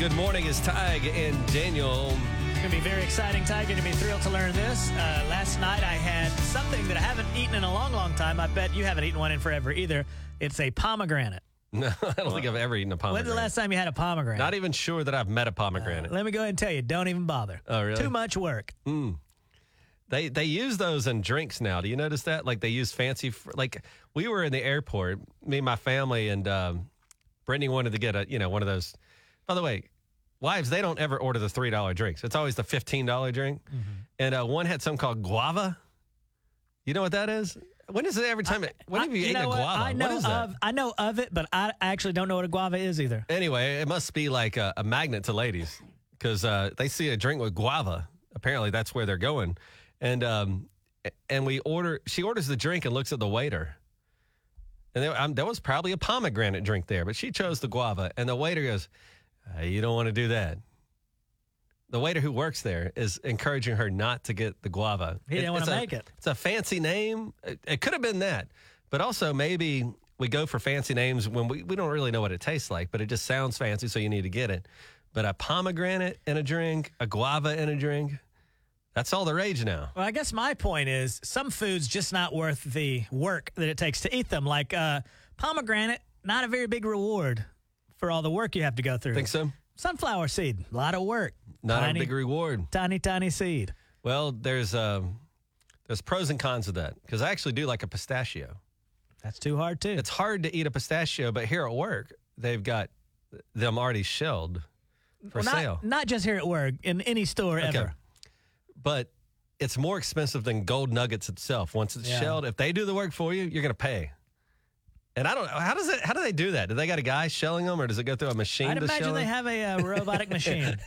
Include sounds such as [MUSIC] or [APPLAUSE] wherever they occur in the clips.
Good morning, it's Tige and Daniel. It's going to be very exciting, Tige. Going to be thrilled to learn this. Uh, last night I had something that I haven't eaten in a long, long time. I bet you haven't eaten one in forever either. It's a pomegranate. No, [LAUGHS] I don't think I've ever eaten a pomegranate. When's the last time you had a pomegranate? Not even sure that I've met a pomegranate. Let me go ahead and tell you, don't even bother. Oh, really? Too much work. They they use those in drinks now. Do you notice that? Like they use fancy. fr- Like we were in the airport, me and my family, and um, Brittany wanted to get a you know one of those. By the way, wives they don't ever order the three dollar drinks. It's always the fifteen dollar drink. And uh, one had something called guava. You know what that is? When is it every time? it, when have you, I, eaten a guava? I know what is that? of I know of it, but I actually don't know what a guava is either. Anyway, it must be like a, a magnet to ladies because uh, they see a drink with guava. Apparently, that's where they're going. And um, and we order. She orders the drink and looks at the waiter. And there, um, there was probably a pomegranate drink there, but she chose the guava. And the waiter goes, uh, "You don't want to do that." The waiter who works there is encouraging her not to get the guava. He didn't it's a- make it. It's a fancy name. It, it could have been that, but also maybe we go for fancy names when we, we don't really know what it tastes like, but it just sounds fancy, so you need to get it. But a pomegranate in a drink, a guava in a drink, that's all the rage now. Well, I guess my point is some foods just not worth the work that it takes to eat them. Like uh, pomegranate, not a very big reward for all the work you have to go through. Think so? Sunflower seed, a lot of work. Not tiny, a big reward. tiny, tiny seed. Well, there's um, there's pros and cons of that because I actually do like a pistachio. That's too hard too. It's hard to eat a pistachio, but here at work they've got them already shelled for Well, not, sale. not just here at work, in any store ever. but it's more expensive than gold nuggets itself. Once it's Yeah. shelled, if they do the work for you, you're going to pay. And I don't know how does it. How do they do that? Do they got a guy shelling them, or does it go through a machine I'd to imagine shell they them? have a uh, robotic [LAUGHS] machine.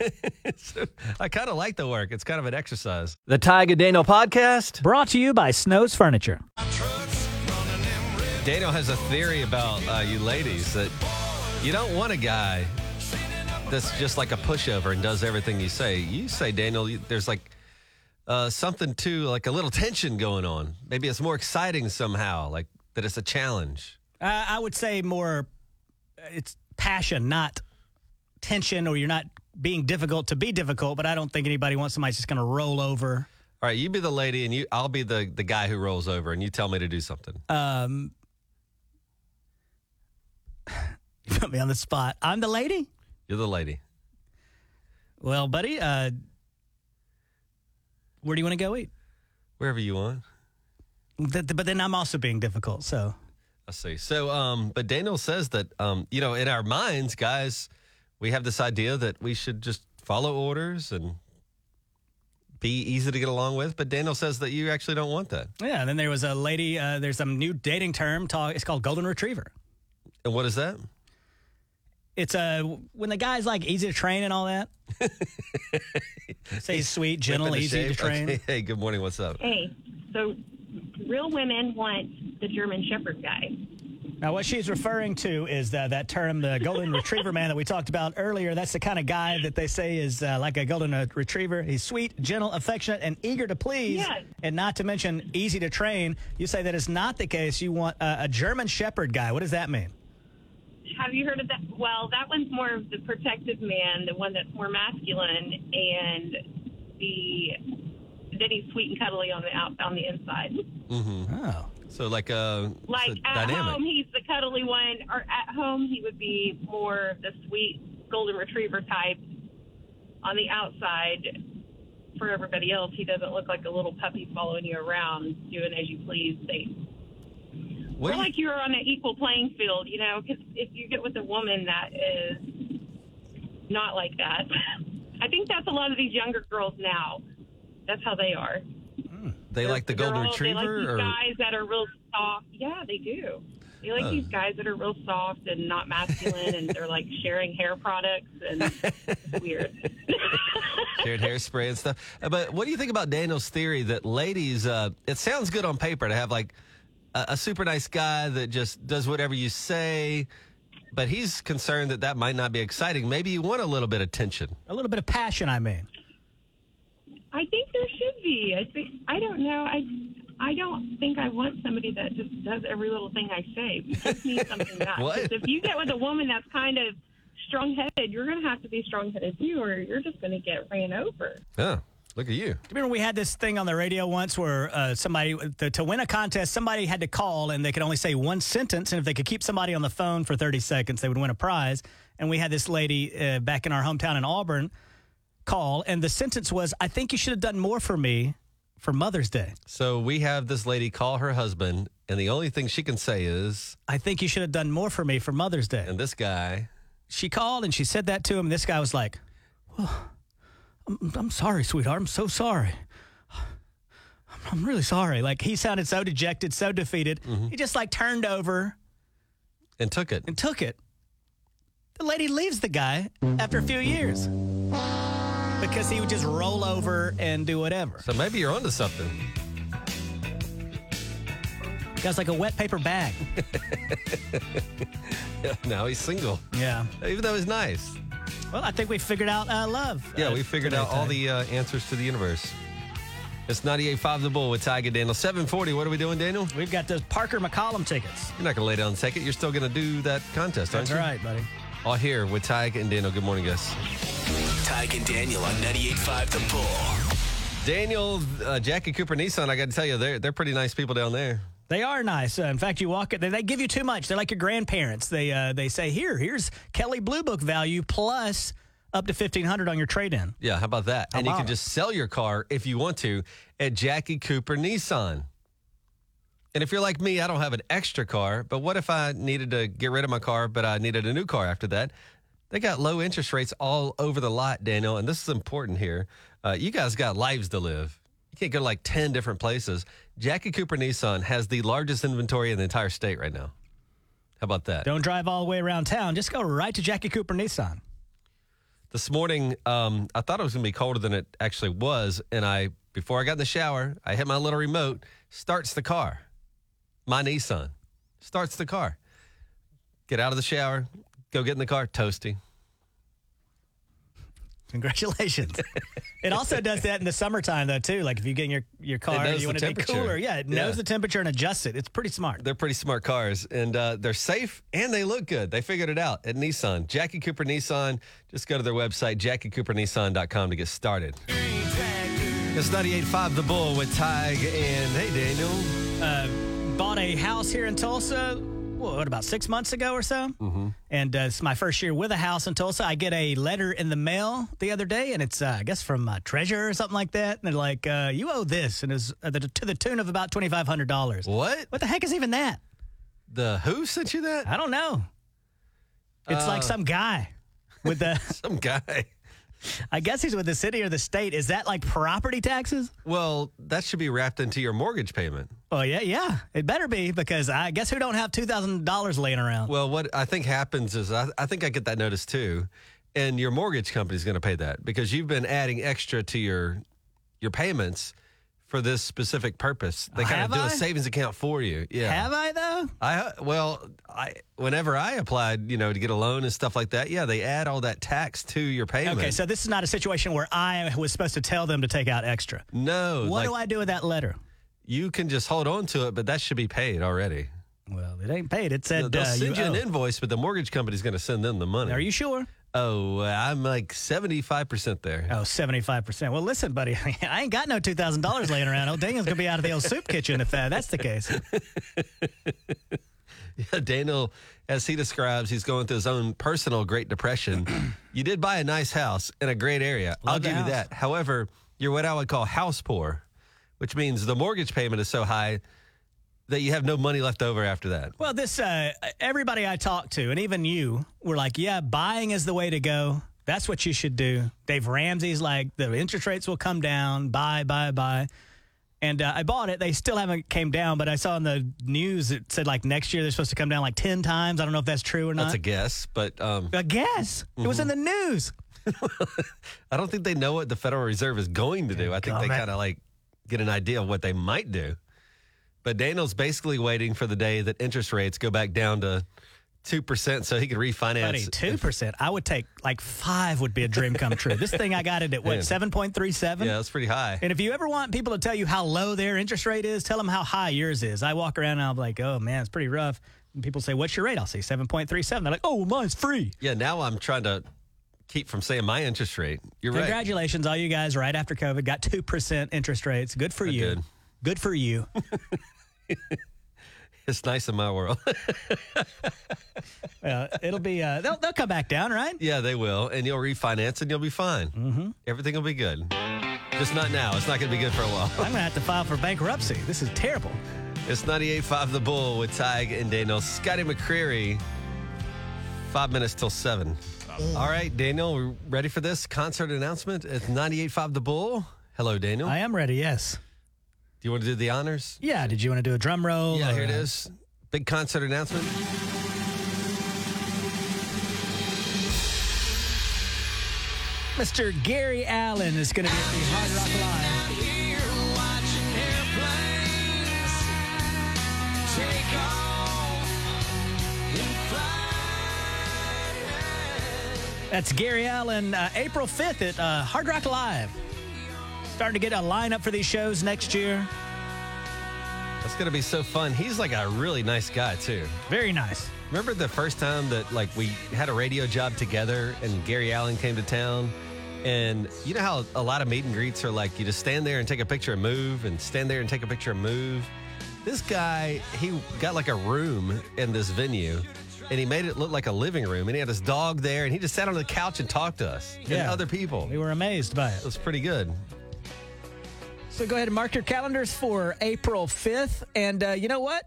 So, [LAUGHS] I kind of like the work. It's kind of an exercise. The Tiger Daniel podcast. Brought to you by Snow's Furniture. Daniel has a theory about uh, you ladies that you don't want a guy that's just like a pushover and does everything you say. You say, Daniel, you, there's like uh, something to like a little tension going on. Maybe it's more exciting somehow, like that it's a challenge. Uh, I would say more, uh, it's passion, not tension, or you're not being difficult to be difficult. But I don't think anybody wants somebody just going to roll over. All right, you be the lady, and you I'll be the the guy who rolls over, and you tell me to do something. Um, [LAUGHS] you put me on the spot. I'm the lady. You're the lady. Well, buddy, uh, where do you want to go eat? Wherever you want. But then I'm also being difficult. So I see. So, um, but Daniel says that, um, you know, in our minds, guys, we have this idea that we should just follow orders and be easy to get along with. But Daniel says that you actually don't want that. yeah. And then there was a lady. Uh, there's some new dating term. Talk. It's called golden retriever. And what is that? It's uh, when the guy's like easy to train and all that. [LAUGHS] Say he's sweet, gentle, Whipping the easy to train. Okay. [LAUGHS] Hey, good morning. What's up? Hey, so real women want the German Shepherd guy. Now, what she's referring to is that that term, the golden retriever man that we talked about earlier. That's the kind of guy that they say is uh, like a golden uh, retriever. He's sweet, gentle, affectionate, and eager to please, Yes. and not to mention easy to train. You say that is not the case. You want uh, a German Shepherd guy. What does that mean? Have you heard of that? Well, that one's more of the protective man, the one that's more masculine, and the then he's sweet and cuddly on the out on the inside. Oh, So, like, uh, Like a at dynamic. home, he's the cuddly one, or at home he would be more the sweet golden retriever type. On the outside, for everybody else, he doesn't look like a little puppy following you around, doing as you please. They What Or do like you're on an equal playing field, you know, because if you get with a woman that is not like that, [LAUGHS] I think that's a lot of these younger girls now. That's how they are. they like the golden all- retriever, They like these or guys that are real soft. Yeah, they do. They like Oh. these guys that are real soft and not masculine, and they're like sharing hair products, and it's [LAUGHS] weird. shared hairspray and stuff. Uh, But what do you think about Daniel's theory that ladies? Uh, it sounds good on paper to have like a, a super nice guy that just does whatever you say, but he's concerned that that might not be exciting. Maybe you want a little bit of tension. a little bit of passion. I mean, I think there should be. I think I don't know. I I don't think I want somebody that just does every little thing I say. We just need [LAUGHS] something back. What? 'Cause If you get with a woman that's kind of strong headed. You're going to have to be strong headed too, or you're just going to get ran over. Oh, look at you. Remember we had this thing on the radio once where uh, somebody to, to win a contest, somebody had to call and they could only say one sentence, and if they could keep somebody on the phone for 30 seconds, they would win a prize. And we had this lady uh, back in our hometown in Auburn call, and the sentence was, "I think you should have done more for me for Mother's Day. So we have this lady call her husband, and the only thing she can say is, I think you should have done more for me for Mother's Day." and this guy, she called and she said that to him. And this guy was like, well, I'm, I'm sorry, sweetheart. I'm so sorry. I'm, I'm really sorry. Like he sounded so dejected, so defeated. Mm-hmm. He just like turned over and took it. and took it. The lady leaves the guy after a few years because he would just roll over and do whatever. So maybe you're onto something. Guy's like a wet paper bag. [LAUGHS] now he's single, Yeah. even though he's nice. Well, I think we figured out uh, love. Yeah, uh, we figured out all the uh, answers to the universe. It's 98.5 The Bull with Tiger Daniel. 740, what are we doing, Daniel? We've got those Parker McCollum tickets. You're not going to lay down and take it. You're still going to do that contest, aren't That's you? right, buddy. All here with Tige and Daniel. Good morning, guys. Tige and Daniel on 98.5 The Bull. Daniel, uh, Jackie Cooper Nissan, I got to tell you, they're, they're pretty nice people down there. They are nice. Uh, in fact, you walk it, they, they give you too much. They're like your grandparents. They uh, they say, here, here's Kelley Blue Book value plus up to fifteen hundred on your trade in. Yeah, how about that? How and you can it? just sell your car if you want to at Jackie Cooper Nissan. And if you're like me, I don't have an extra car, but what if I needed to get rid of my car, but I needed a new car after that? They got low interest rates all over the lot, Daniel, and this is important here. Uh, you guys got lives to live. You can't go to like 10 different places. Jackie Cooper Nissan has the largest inventory in the entire state right now. How about that? Don't drive all the way around town. Just go right to Jackie Cooper Nissan. This morning, um, I thought it was going to be colder than it actually was. And I, before I got in the shower, I hit my little remote, starts the car. My Nissan starts the car. Get out of the shower, go get in the car, toasty. Congratulations. [LAUGHS] it also does that in the summertime though too. Like if you get in your, your car and you want to be cooler, yeah, it Yeah. knows the temperature and adjusts it. It's pretty smart. They're pretty smart cars and uh, they're safe and they look good. They figured it out at Nissan. Jackie Cooper Nissan. Just go to their website, JackieCooperNissan.com to get started. It's 98.5 The Bull with Tige and hey, Daniel. Uh, bought a house here in Tulsa. What about six months ago or so? Mm-hmm. And uh, it's my first year with a house in Tulsa. I get a letter in the mail the other day, and it's uh, I guess from uh, Treasure or something like that. And they're like, uh, "You owe this," and it's uh, the, to the tune of about twenty five hundred dollars. What? What the heck is even that? The who sent you that? I don't know. It's like Uh, some guy with the. [LAUGHS] Some guy. I guess he's with the city or the state. Is that like property taxes? Well, that should be wrapped into your mortgage payment. Oh yeah, yeah. It better be because I guess who don't have two thousand dollars laying around. Well, what I think happens is I, I think I get that notice too, and your mortgage company is going to pay that because you've been adding extra to your your payments for this specific purpose. They Oh, kind have of do I? a savings account for you. Yeah. Have I though? I well, I whenever I applied, you know, to get a loan and stuff like that, yeah, they add all that tax to your payment. Okay, so this is not a situation where I was supposed to tell them to take out extra. no, What like, do I do with that letter? you can just hold on to it, but that should be paid already. Well, it ain't paid. It said They'll uh, send you, an owe. invoice, but the mortgage company's going to send them the money. Are you sure? Oh, I'm like 75% there. Oh, 75%. Well, listen, buddy, [LAUGHS] I ain't got no $2,000 laying around. Old Daniel's going to be out of the old soup kitchen if uh, that's the case. [LAUGHS] Yeah, Daniel, as he describes, he's going through his own personal Great Depression. [CLEARS THROAT] you did buy a nice house in a great area. I'll Love the give you that. However, you're what I would call house poor, which means the mortgage payment is so high that you have no money left over after that. Well, this, uh, everybody I talked to, and even you, were like, yeah, buying is the way to go. That's what you should do. Dave Ramsey's like, the interest rates will come down. Buy, buy, buy. And uh, I bought it. They still haven't came down, but I saw in the news it said like next year they're supposed to come down like 10 times. I don't know if that's true or not. That's a guess, but um, I guess. It was in the news. [LAUGHS] I don't think they know what the Federal Reserve is going to do. I think they kind of like get an idea of what they might do. But Daniel's basically waiting for the day that interest rates go back down to 2% so he can refinance. Two percent. I would take like five would be a dream come true. This thing I got it at what seven point three seven. Yeah, that's pretty high. And if you ever want people to tell you how low their interest rate is, tell them how high yours is. I walk around and I'm like, oh man, it's pretty rough. And people say, "What's your rate?" I'll say 7.37. They're like, "Oh, well, mine's free." Yeah, now I'm trying to keep from saying my interest rate. You're right. Congratulations, all you guys! Right after COVID, got two percent interest rates. Good for I you. did. Good for you. [LAUGHS] [LAUGHS] It's nice in my world. [LAUGHS] Uh, it'll be. Uh, they'll they'll come back down, right? yeah, they will. And you'll refinance and you'll be fine. Mm-hmm. Everything will be good. Just not now. It's not going to be good for a while. I'm gonna have to file for bankruptcy. This is terrible. It's 98.5 The Bull with Tige and Daniel. Scotty McCreery, five minutes till seven. All right, Daniel, ready for this concert announcement It's 98.5 The Bull? Hello, Daniel. I am ready. Yes. Do you want to do the honors? Yeah. Did you want to do a drum roll? Yeah, or, here it uh. Big concert announcement. Mr. Gary Allan is going to be at the Hard Rock Live. That's Gary Allan, uh, April 5th at uh, Hard Rock Live. Starting to get a lineup for these shows next year. That's going to be so fun. He's like a really nice guy, too. Very nice. Remember the first time that like we had a radio job together and Gary Allan came to town? And you know how a lot of meet and greets are like you just stand there and take a picture and move and stand there and take a picture and move. This guy, he got like a room in this venue and he made it look like a living room and he had his dog there and he just sat on the couch and talked to us and other people. We were amazed by it. It was pretty good. So go ahead and mark your calendars for April 5th. And uh, you know what?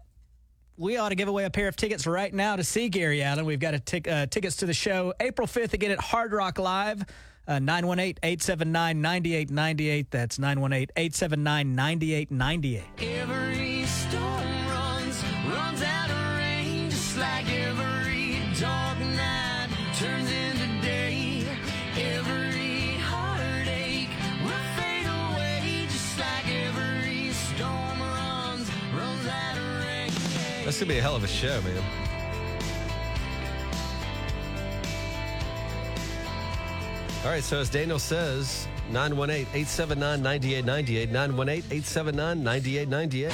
We ought to give away a pair of tickets right now to see Gary Allan. We've got uh, tickets to the show April 5th again at Hard Rock Live. Uh, 918 879 9898. That's 918 879 9898. That's to be a hell of a show, man. All right, so as Daniel says, 918 879 9898, 918 879 9898.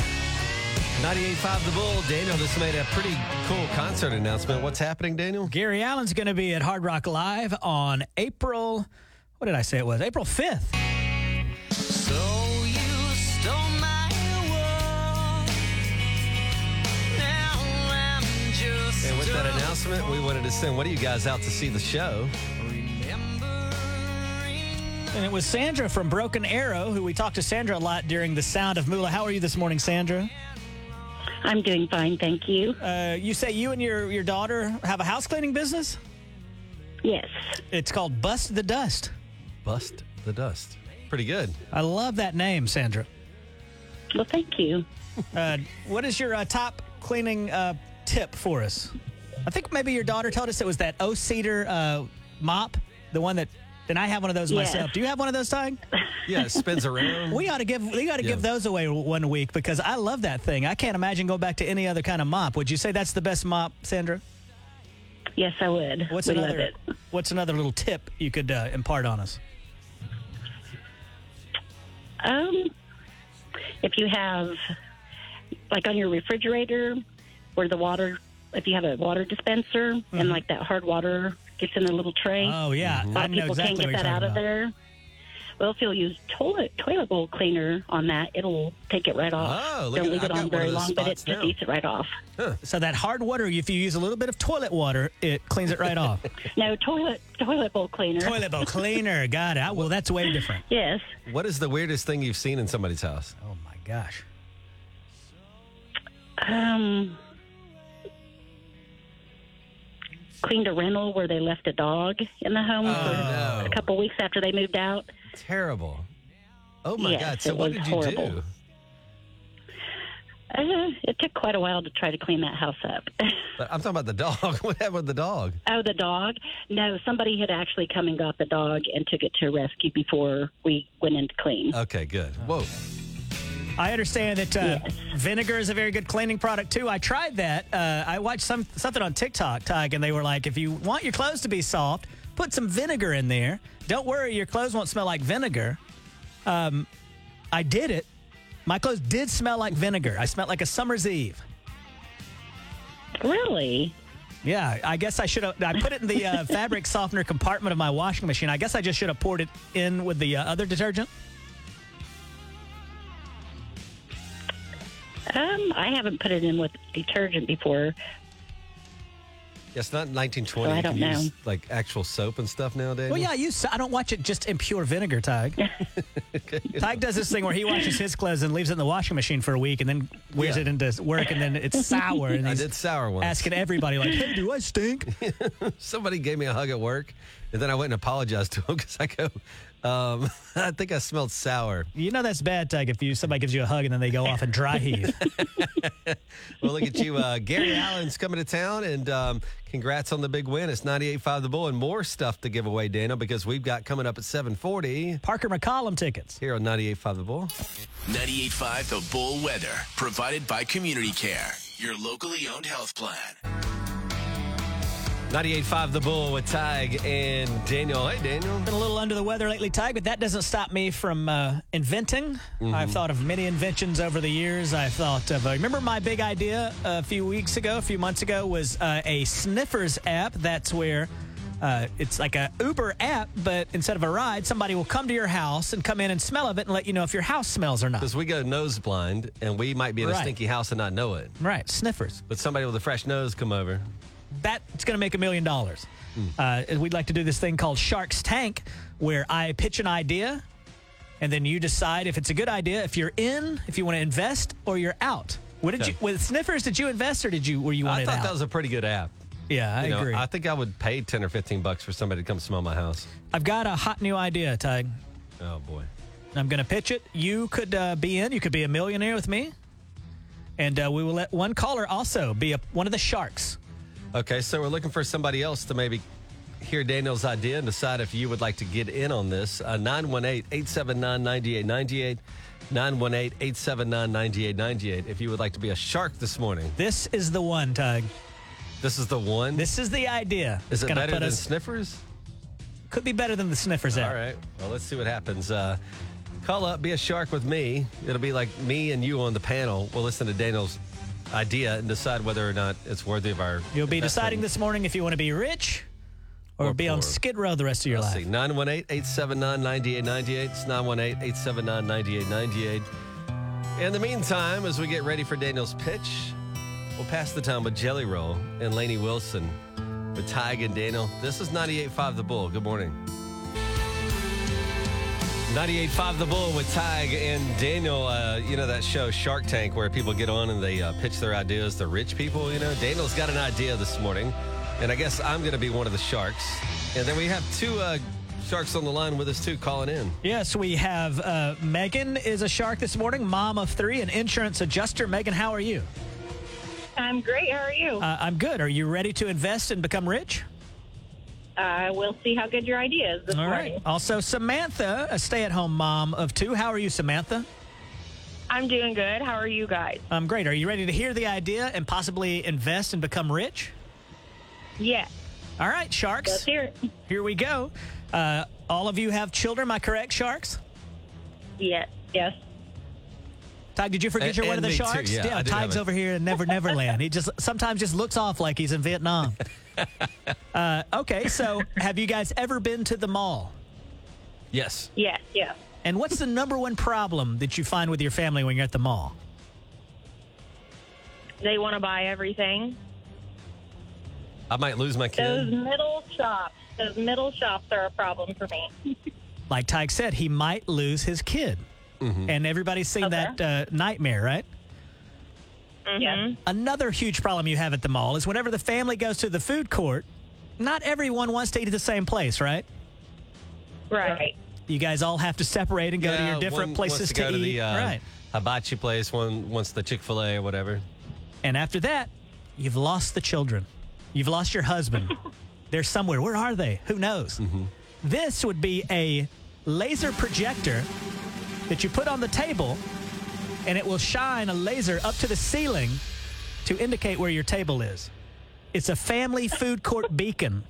98.5 The Bull. Daniel just made a pretty cool concert announcement. What's happening, Daniel? Gary Allan's going to be at Hard Rock Live on April, what did I say it was? April 5th. Announcement, we wanted to send one of you guys out to see the show. And it was Sandra from Broken Arrow, who we talked to Sandra a lot during the Sound of Moolah. How are you this morning, Sandra? I'm doing fine, thank you. Uh, you say you and your, your daughter have a house cleaning business? Yes. It's called Bust the Dust. Bust the Dust. Pretty good. I love that name, Sandra. Well, thank you. Uh, what is your uh, top cleaning uh, tip for us? I think maybe your daughter told us it was that O-Cedar uh, mop, the one that. And I have one of those Yes. myself. Do you have one of those, Tige? [LAUGHS] Yeah, it spins around. We ought to give we ought to Yeah. give those away one week because I love that thing. I can't imagine going back to any other kind of mop. Would you say that's the best mop, Sandra? Yes, I would. What's we another love it. What's another little tip you could uh, impart on us? Um, if you have, like on your refrigerator, where the water, if you have a water dispenser and like that hard water gets in a little tray, Mm-hmm. Oh yeah, a I lot of people exactly can't get that out talking of there. Well, if you'll use toilet toilet bowl cleaner on that, it'll take it right off. Oh, look Don't at- leave I've it on very long, but it spots just eats it right off. So that hard water, if you use a little bit of toilet water, it cleans it right off. [LAUGHS] No toilet toilet bowl cleaner. toilet bowl cleaner, [LAUGHS] got it. Well, that's way different. Yes. What is the weirdest thing you've seen in somebody's house? Oh my gosh. Um, cleaned a rental where they left a dog in the home Oh, for no. a couple weeks after they moved out. Terrible. Oh my Yes, God. So what did you horrible. do? Uh, it took quite a while to try to clean that house up. [LAUGHS] But I'm talking about the dog. [LAUGHS] what happened with the dog? oh, the dog? No, somebody had actually come and got the dog and took it to rescue before we went in to clean. Okay, good. Whoa. I understand that uh, Yes. vinegar is a very good cleaning product too. I tried that. Uh, I watched some something on TikTok, Tige, and they were like, if you want your clothes to be soft, put some vinegar in there. Don't worry, your clothes won't smell like vinegar. Um, I did it. My clothes did smell like vinegar. I smelled like a summer's eve. Really? Yeah, I guess I should have. I put it in the uh, [LAUGHS] fabric softener compartment of my washing machine. I guess I just should have poured it in with the uh, other detergent. Um, I haven't put it in with detergent before. It's not 1920. I you don't can use know. like actual soap and stuff nowadays. Well, yeah, I use. I don't watch it just in pure vinegar, Tige. [LAUGHS] Tige does this thing where he washes his clothes and leaves it in the washing machine for a week, and then wears Yeah. it into work, and then it's sour. And [LAUGHS] I he's did sour once. asking everybody like, "Hey, do I stink?" [LAUGHS] Somebody gave me a hug at work, and then I went and apologized to him [LAUGHS] because I go, um, [LAUGHS] I think I smelled sour. You know that's bad, Tige. If you somebody gives you a hug and then they go off and dry heave. [LAUGHS] Well, look at you. Uh, Gary Allan's coming to town, and um, congrats on the big win. It's 98.5 The Bull, and more stuff to give away, Daniel, because we've got coming up at 740 Parker McCollum tickets. here on 98.5 The Bull. 98.5 The Bull Weather, provided by Community Care, your locally owned health plan. 98.5 The Bull with Tige and Daniel. Hey, Daniel. Been a little under the weather lately, Tige, but that doesn't stop me from uh, inventing. I've thought of many inventions over the years. I thought of, uh, remember my big idea a few weeks ago, a few months ago, was uh, a Sniffers app. That's where uh, it's like a Uber app, but instead of a ride, somebody will come to your house and come in and smell of it and let you know if your house smells or not. Because we go nose blind, and we might be in a stinky house and not know it. Right, Sniffers. But somebody with a fresh nose come over. That's going to make a million dollars. Uh, we'd like to do this thing called Shark's Tank, where I pitch an idea, and then you decide if it's a good idea, if you're in, if you want to invest, or you're out. What did Okay. you with Sniffers? Did you invest, or did you were you I thought out? that was a pretty good app. yeah, I You know, agree. I think I would pay 10 or 15 bucks for somebody to come smell my house. I've got a hot new idea, Tige. Oh, boy. I'm going to pitch it. You could uh, be in. You could be a millionaire with me, and uh, we will let one caller also be a, one of the sharks. Okay, so we're looking for somebody else to maybe hear Daniel's idea and decide if you would like to get in on this. Uh, 918 879 9898. 918 879 9898. If you would like to be a shark this morning, This is the one, Tige. this is the one. This is the idea. is it gonna better put than us- sniffers? Could be better than the Sniffers. All right. Well, let's see what happens. Uh, call up, be a shark with me. It'll be like me and you on the panel. We'll listen to Daniel's idea and decide whether or not it's worthy of our. You'll be deciding this morning if you want to be rich or, Or be on. Skid Row the rest of your Let's life. see. 918 879 9898. It's 918 879 9898. In the meantime, as we get ready for Daniel's pitch, we'll pass the time with Jelly Roll and Lainey Wilson with Tige and Daniel. This is 98.5 The Bull. Good morning. 98.5 The Bull with Tige and Daniel. Uh, you know that show Shark Tank where people get on and they uh, pitch their ideas to rich people, you know? Daniel's got an idea this morning, and I guess I'm going to be one of the sharks. And then we have two uh, sharks on the line with us, too, calling in. Yes, we have uh, Megan is a shark this morning, mom of three, an insurance adjuster. Megan, how are you? I'm great. How are you? Uh, I'm good. Are you ready to invest and become rich? Uh, we'll see how good your idea is this All morning. right. Also, Samantha, a stay at home mom of two. How are you, Samantha? I'm doing good. How are you guys? I'm great. Are you ready to hear the idea and possibly invest and become rich? Yes. All right, sharks. Let's hear it. Here we go. Uh, all of you have children, am I correct, sharks? Yes. Yes. Tige, did you forget And- you're one of the me too. sharks? Yeah, I do have Tige's over here in Never Never Land. He just sometimes just looks off like he's in Vietnam. [LAUGHS] [LAUGHS] uh, okay, so have you guys ever been to the mall? Yes. Yes. Yes. And what's the number one problem that you find with your family when you're at the mall? They want to buy everything. I might lose my kid. Those middle shops. Those middle shops are a problem for me. [LAUGHS] Like Tige said, he might lose his kid. And everybody's seen Okay. that uh, nightmare, right? Yes. Another huge problem you have at the mall is whenever the family goes to the food court, not everyone wants to eat at the same place, right? Right. You guys all have to separate and go to Yeah, your different one places wants to, go to, eat. the uh, right. hibachi place, one wants the Chick fil A or whatever. And after that, you've lost the children. You've lost your husband. [LAUGHS] They're somewhere. Where are they? Who knows? This would be a laser projector that you put on the table, and it will shine a laser up to the ceiling to indicate where your table is. It's a family food court [LAUGHS] beacon.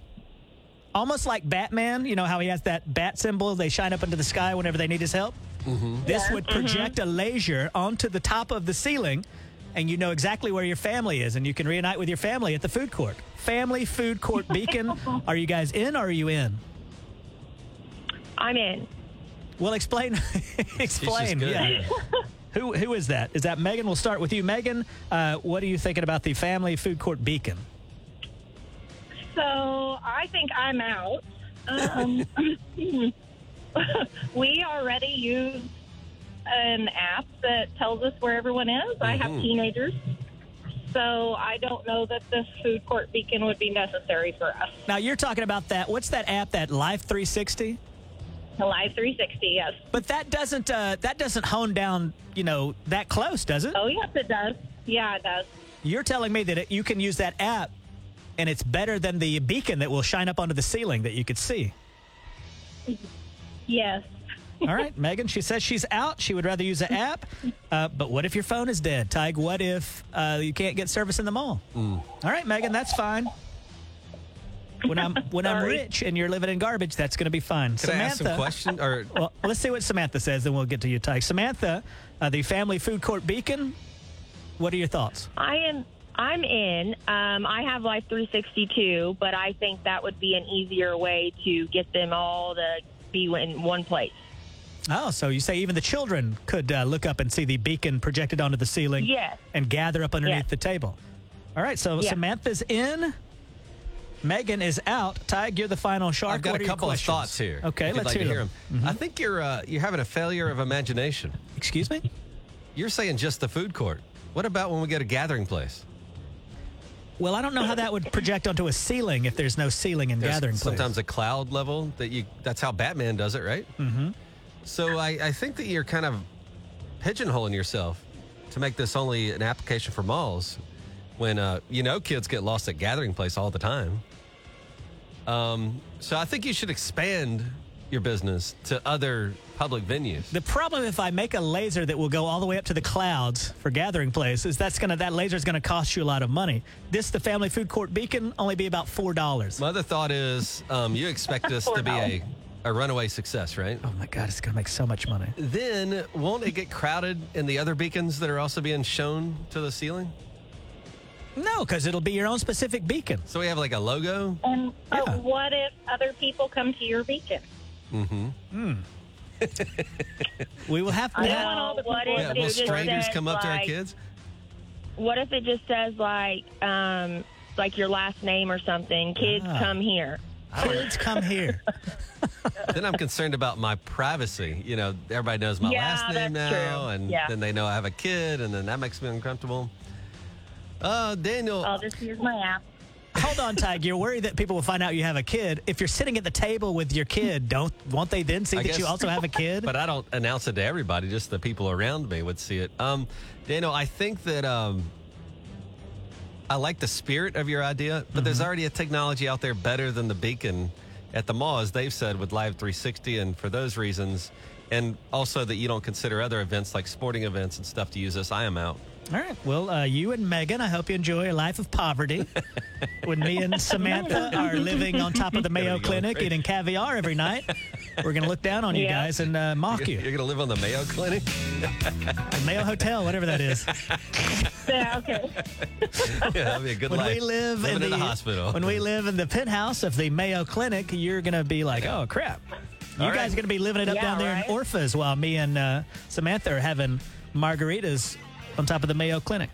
Almost like Batman, you know how he has that bat symbol they shine up into the sky whenever they need his help? Mm-hmm. This would project mm-hmm. a laser onto the top of the ceiling and you know exactly where your family is, and you can reunite with your family at the food court. Family Food Court Beacon. [LAUGHS] are you guys in or are you in? I'm in. Well, explain. [LAUGHS] explain. good. Yeah. Who who is that? Is that Megan? We'll start with you, Megan. Uh, what are you thinking about the Family Food Court Beacon? So I think I'm out. Um, [LAUGHS] we already use an app that tells us where everyone is. I have teenagers. So I don't know that this food court beacon would be necessary for us. Now you're talking about that. What's that app? That Life360. The Life360, yes. But that doesn't uh, that doesn't hone down, you know, that close, does it? Oh, yes, it does. Yeah, it does. You're telling me that it, you can use that app, and it's better than the beacon that will shine up onto the ceiling that you could see. Yes. [LAUGHS] All right, Megan. She says she's out. She would rather use an app. Uh, but what if your phone is dead, Tige? What if uh, you can't get service in the mall? All right, Megan. That's fine. When I'm [LAUGHS] when I'm rich and you're living in garbage, that's going to be fun. Can I ask some questions? Or [LAUGHS] Well, let's see what Samantha says, then we'll get to you, Tige. Samantha, uh, the Family Food Court Beacon. What are your thoughts? I am. I'm in. Um, I have Life 362, but I think that would be an easier way to get them all to be in one place. Oh, so you say even the children could uh, look up and see the beacon projected onto the ceiling Yes. and gather up underneath Yes. the table. All right, so Yeah. Samantha's in. Megan is out. Tige, you're the final shark. I've got What a couple of thoughts here. Okay, let's like hear hear them. them. I think you're uh, you're having a failure of imagination. Excuse me? You're saying just the food court. What about when we get a gathering place? Well, I don't know how that would project onto a ceiling if there's no ceiling in There's gathering place. sometimes a cloud level that you. That's how Batman does it, right? Mm-hmm. So I, I think that you're kind of pigeonholing yourself to make this only an application for malls, when uh, you know kids get lost at gathering place all the time. Um, so I think you should expand your business to other public venues. The problem if I make a laser that will go all the way up to the clouds for gathering place is that's gonna that laser is gonna cost you a lot of money. This the family food court beacon only be about four dollars. My other thought is um, you expect this to be a, a runaway success, right? Oh my god, it's gonna make so much money. Then won't it get crowded in the other beacons that are also being shown to the ceiling? No, because it'll be your own specific beacon. So we have like a logo. And but Yeah. what if other people come to your beacon? Mm-hmm. Mm. [LAUGHS] We will have I to. don't have- want all the what people- if Yeah, it will just strangers says, come up to our like- kids? What if it just says like, um, like your last name or something? Kids, Ah. come here. Kids come here. [LAUGHS] then I'm concerned about my privacy. You know, everybody knows my Yeah, last name that's now, true. and Yeah. then they know I have a kid, and then that makes me uncomfortable. Uh, Daniel, I'll just use my app. Hold on, Tige. You're worried that people will find out you have a kid. If you're sitting at the table with your kid, don't won't they then see I that you also have a kid? [LAUGHS] but I don't announce it to everybody; just the people around me would see it. Um, Daniel, I think that um, I like the spirit of your idea, but there's already a technology out there better than the beacon at the mall, as they've said with Life360, and for those reasons, and also that you don't consider other events like sporting events and stuff to use this. I am out. All right. Well, uh, you and Megan, I hope you enjoy a life of poverty. [LAUGHS] when me and Samantha [LAUGHS] are living on top of the Mayo There we. Clinic eating caviar every night, we're going to look down on you Yeah. guys and uh, mock you. You're you. going to live on the Mayo Clinic? The Mayo Hotel, whatever that is. [LAUGHS] Yeah, okay. yeah, that'd be a good When life. we live Living in in the hospital. when we live in the penthouse of the Mayo Clinic, you're going to be like, oh crap. You All guys right. are going to be living it up Yeah, down there right. in Orphas while me and uh, Samantha are having margaritas on top of the Mayo Clinic.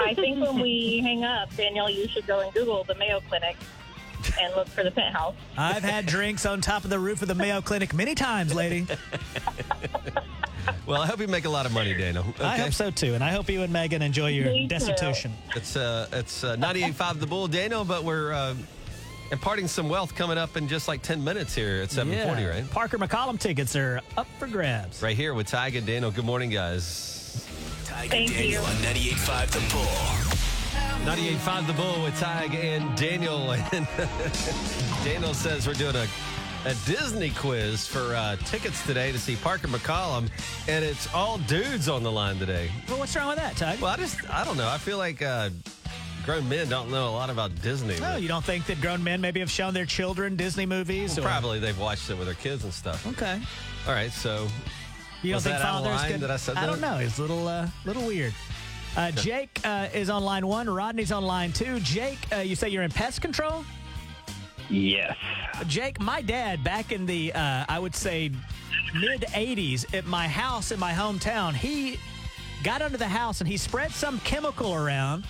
I think when we [LAUGHS] hang up, Danielle, you should go and Google the Mayo Clinic and look for the penthouse. I've had drinks on top of the roof of the Mayo Clinic many times, lady. well, I hope you make a lot of money, Daniel. I hope so too, and I hope you and Megan enjoy your Me too. It's uh, it's uh, 98.5 The Bull, Daniel, but we're uh, imparting some wealth coming up in just like 10 minutes here at 740, Yeah. right? Parker McCollum tickets are up for grabs. Right here with Tige and Daniel. Good morning, guys. Tiger Thank Daniel you. on 98.5 The Bull. 98.5 The Bull with Tige and Daniel. And [LAUGHS] Daniel says we're doing a, a Disney quiz for uh, tickets today to see Parker McCollum, and it's all dudes on the line today. Well, what's wrong with that, Tige? Well, I just, I don't know. I feel like uh, grown men don't know a lot about Disney. Oh, you don't think that grown men maybe have shown their children Disney movies? or- Probably they've watched it with their kids and stuff. Okay. All right, so You don't Was think that out of fathers line could? that I said that? don't know. It's a little, uh, little weird. Uh, Jake uh, is on line one. Rodney's on line two. Jake, uh, you say you're in pest control? Yes. Jake, my dad, back in the, uh, I would say, mid 80s, at my house in my hometown, he got under the house and he spread some chemical around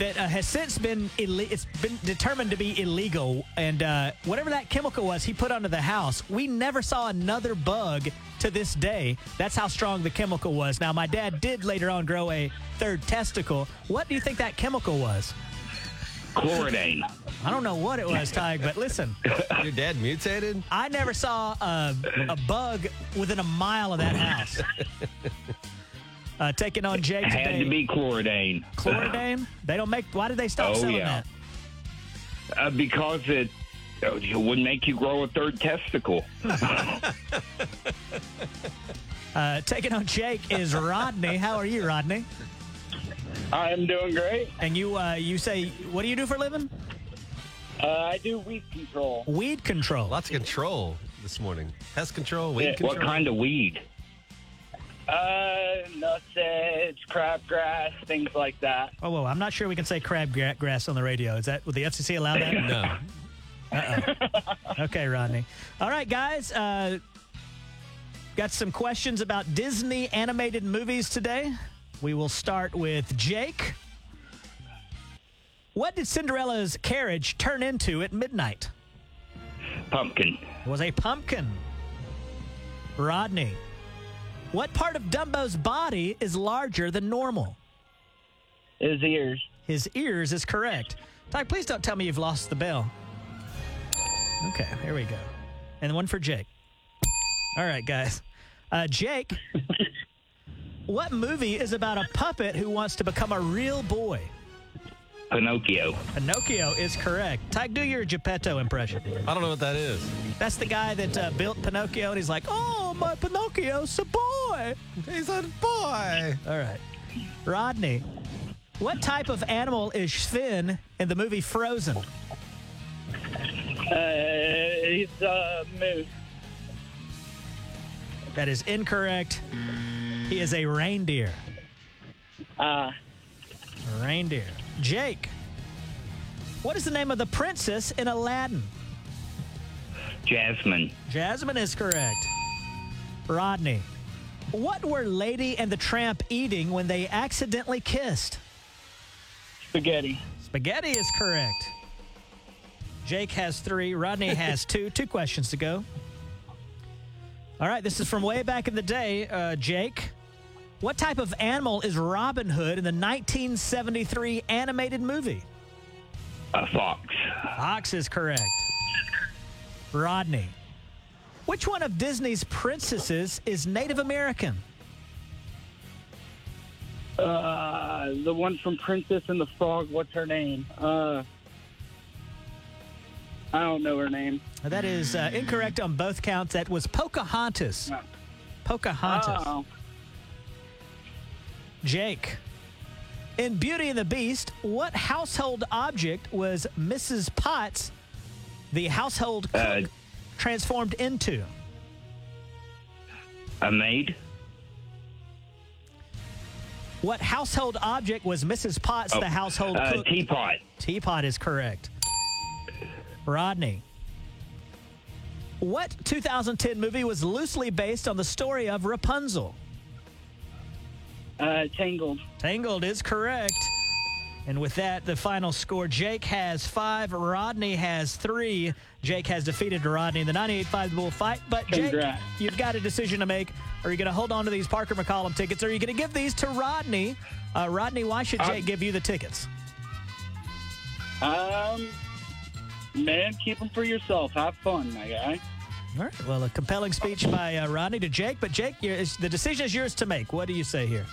that uh, has since been ille- it's been determined to be illegal and uh, whatever that chemical was he put under the house we never saw another bug to this day that's how strong the chemical was now my dad did later on grow a third testicle what do you think that chemical was Chlordane. i don't know what it was tig but listen [LAUGHS] Your dad mutated? I never saw a, a bug within a mile of that house. [LAUGHS] Uh, taking on Jake Had today. to be chlordane. Chlordane? They don't make. Why did they stop Oh, selling yeah. that? Uh, because it, uh, it would make you grow a third testicle. [LAUGHS] Uh, taking on Jake is Rodney. How are you, Rodney? I'm doing great. And you, uh, you say, what do you do for a living? Uh, I do weed control. Weed control. Lots of control this morning. Pest control, weed Yeah, control. what kind of weed? Uh, nutsedge, crabgrass, things like that. Oh, whoa! I'm not sure we can say crabgrass on the radio. Is that would the FCC allow that? No. Okay, Rodney. All right, guys. Uh, got some questions about Disney animated movies today. We will start with Jake. What did Cinderella's carriage turn into at midnight? Pumpkin. It was a pumpkin. Rodney. What part of Dumbo's body is larger than normal? His ears. His ears is correct. Tige, please don't tell me you've lost the bell. Okay, here we go. And one for Jake. All right, guys. Uh, Jake, [LAUGHS] what movie is about a puppet who wants to become a real boy? Pinocchio. Pinocchio is correct. Tige, do your Geppetto impression. I don't know what that is. That's the guy that uh, built Pinocchio, and he's like, "Oh, my Pinocchio's a boy." He's a boy. All right, Rodney. What type of animal is Finn in the movie Frozen? Uh, he's a moose. That is incorrect. He is a reindeer. Uh, reindeer. Jake. What is the name of the princess in Aladdin? Jasmine. Jasmine is correct. Rodney. What were Lady and the Tramp eating when they accidentally kissed? spaghetti. Spaghetti is correct. Jake has three. Rodney [LAUGHS] has two. Two questions to go. All right, this is from way back in the day. Uh, Jake, what type of animal is Robin Hood in the 1973 animated movie? A fox. Fox is correct. Rodney, which one of Disney's princesses is Native American? Uh, the one from Princess and the Frog. What's her name? Uh, I don't know her name. That is uh, incorrect on both counts. That was Pocahontas. Pocahontas. Oh, Jake. In Beauty and the Beast, what household object was Mrs. Potts, the household cook, Uh, transformed into? A maid. What household object was Mrs. Potts, the household uh, cook? teapot. Teapot is correct. Rodney. What 2010 movie was loosely based on the story of Rapunzel? Uh, Tangled. Tangled is correct. And with that, the final score Jake has five, Rodney has three. Jake has defeated Rodney in the 98 Bull fight. But Jake, Congrats. you've got a decision to make. Are you going to hold on to these Parker McCollum tickets? Or are you going to give these to Rodney? Uh, Rodney, why should Jake give you the tickets? Um, man, keep them for yourself. Have fun, my guy. All right. Well, a compelling speech by uh, Rodney to Jake. But Jake, the decision is yours to make. What do you say here?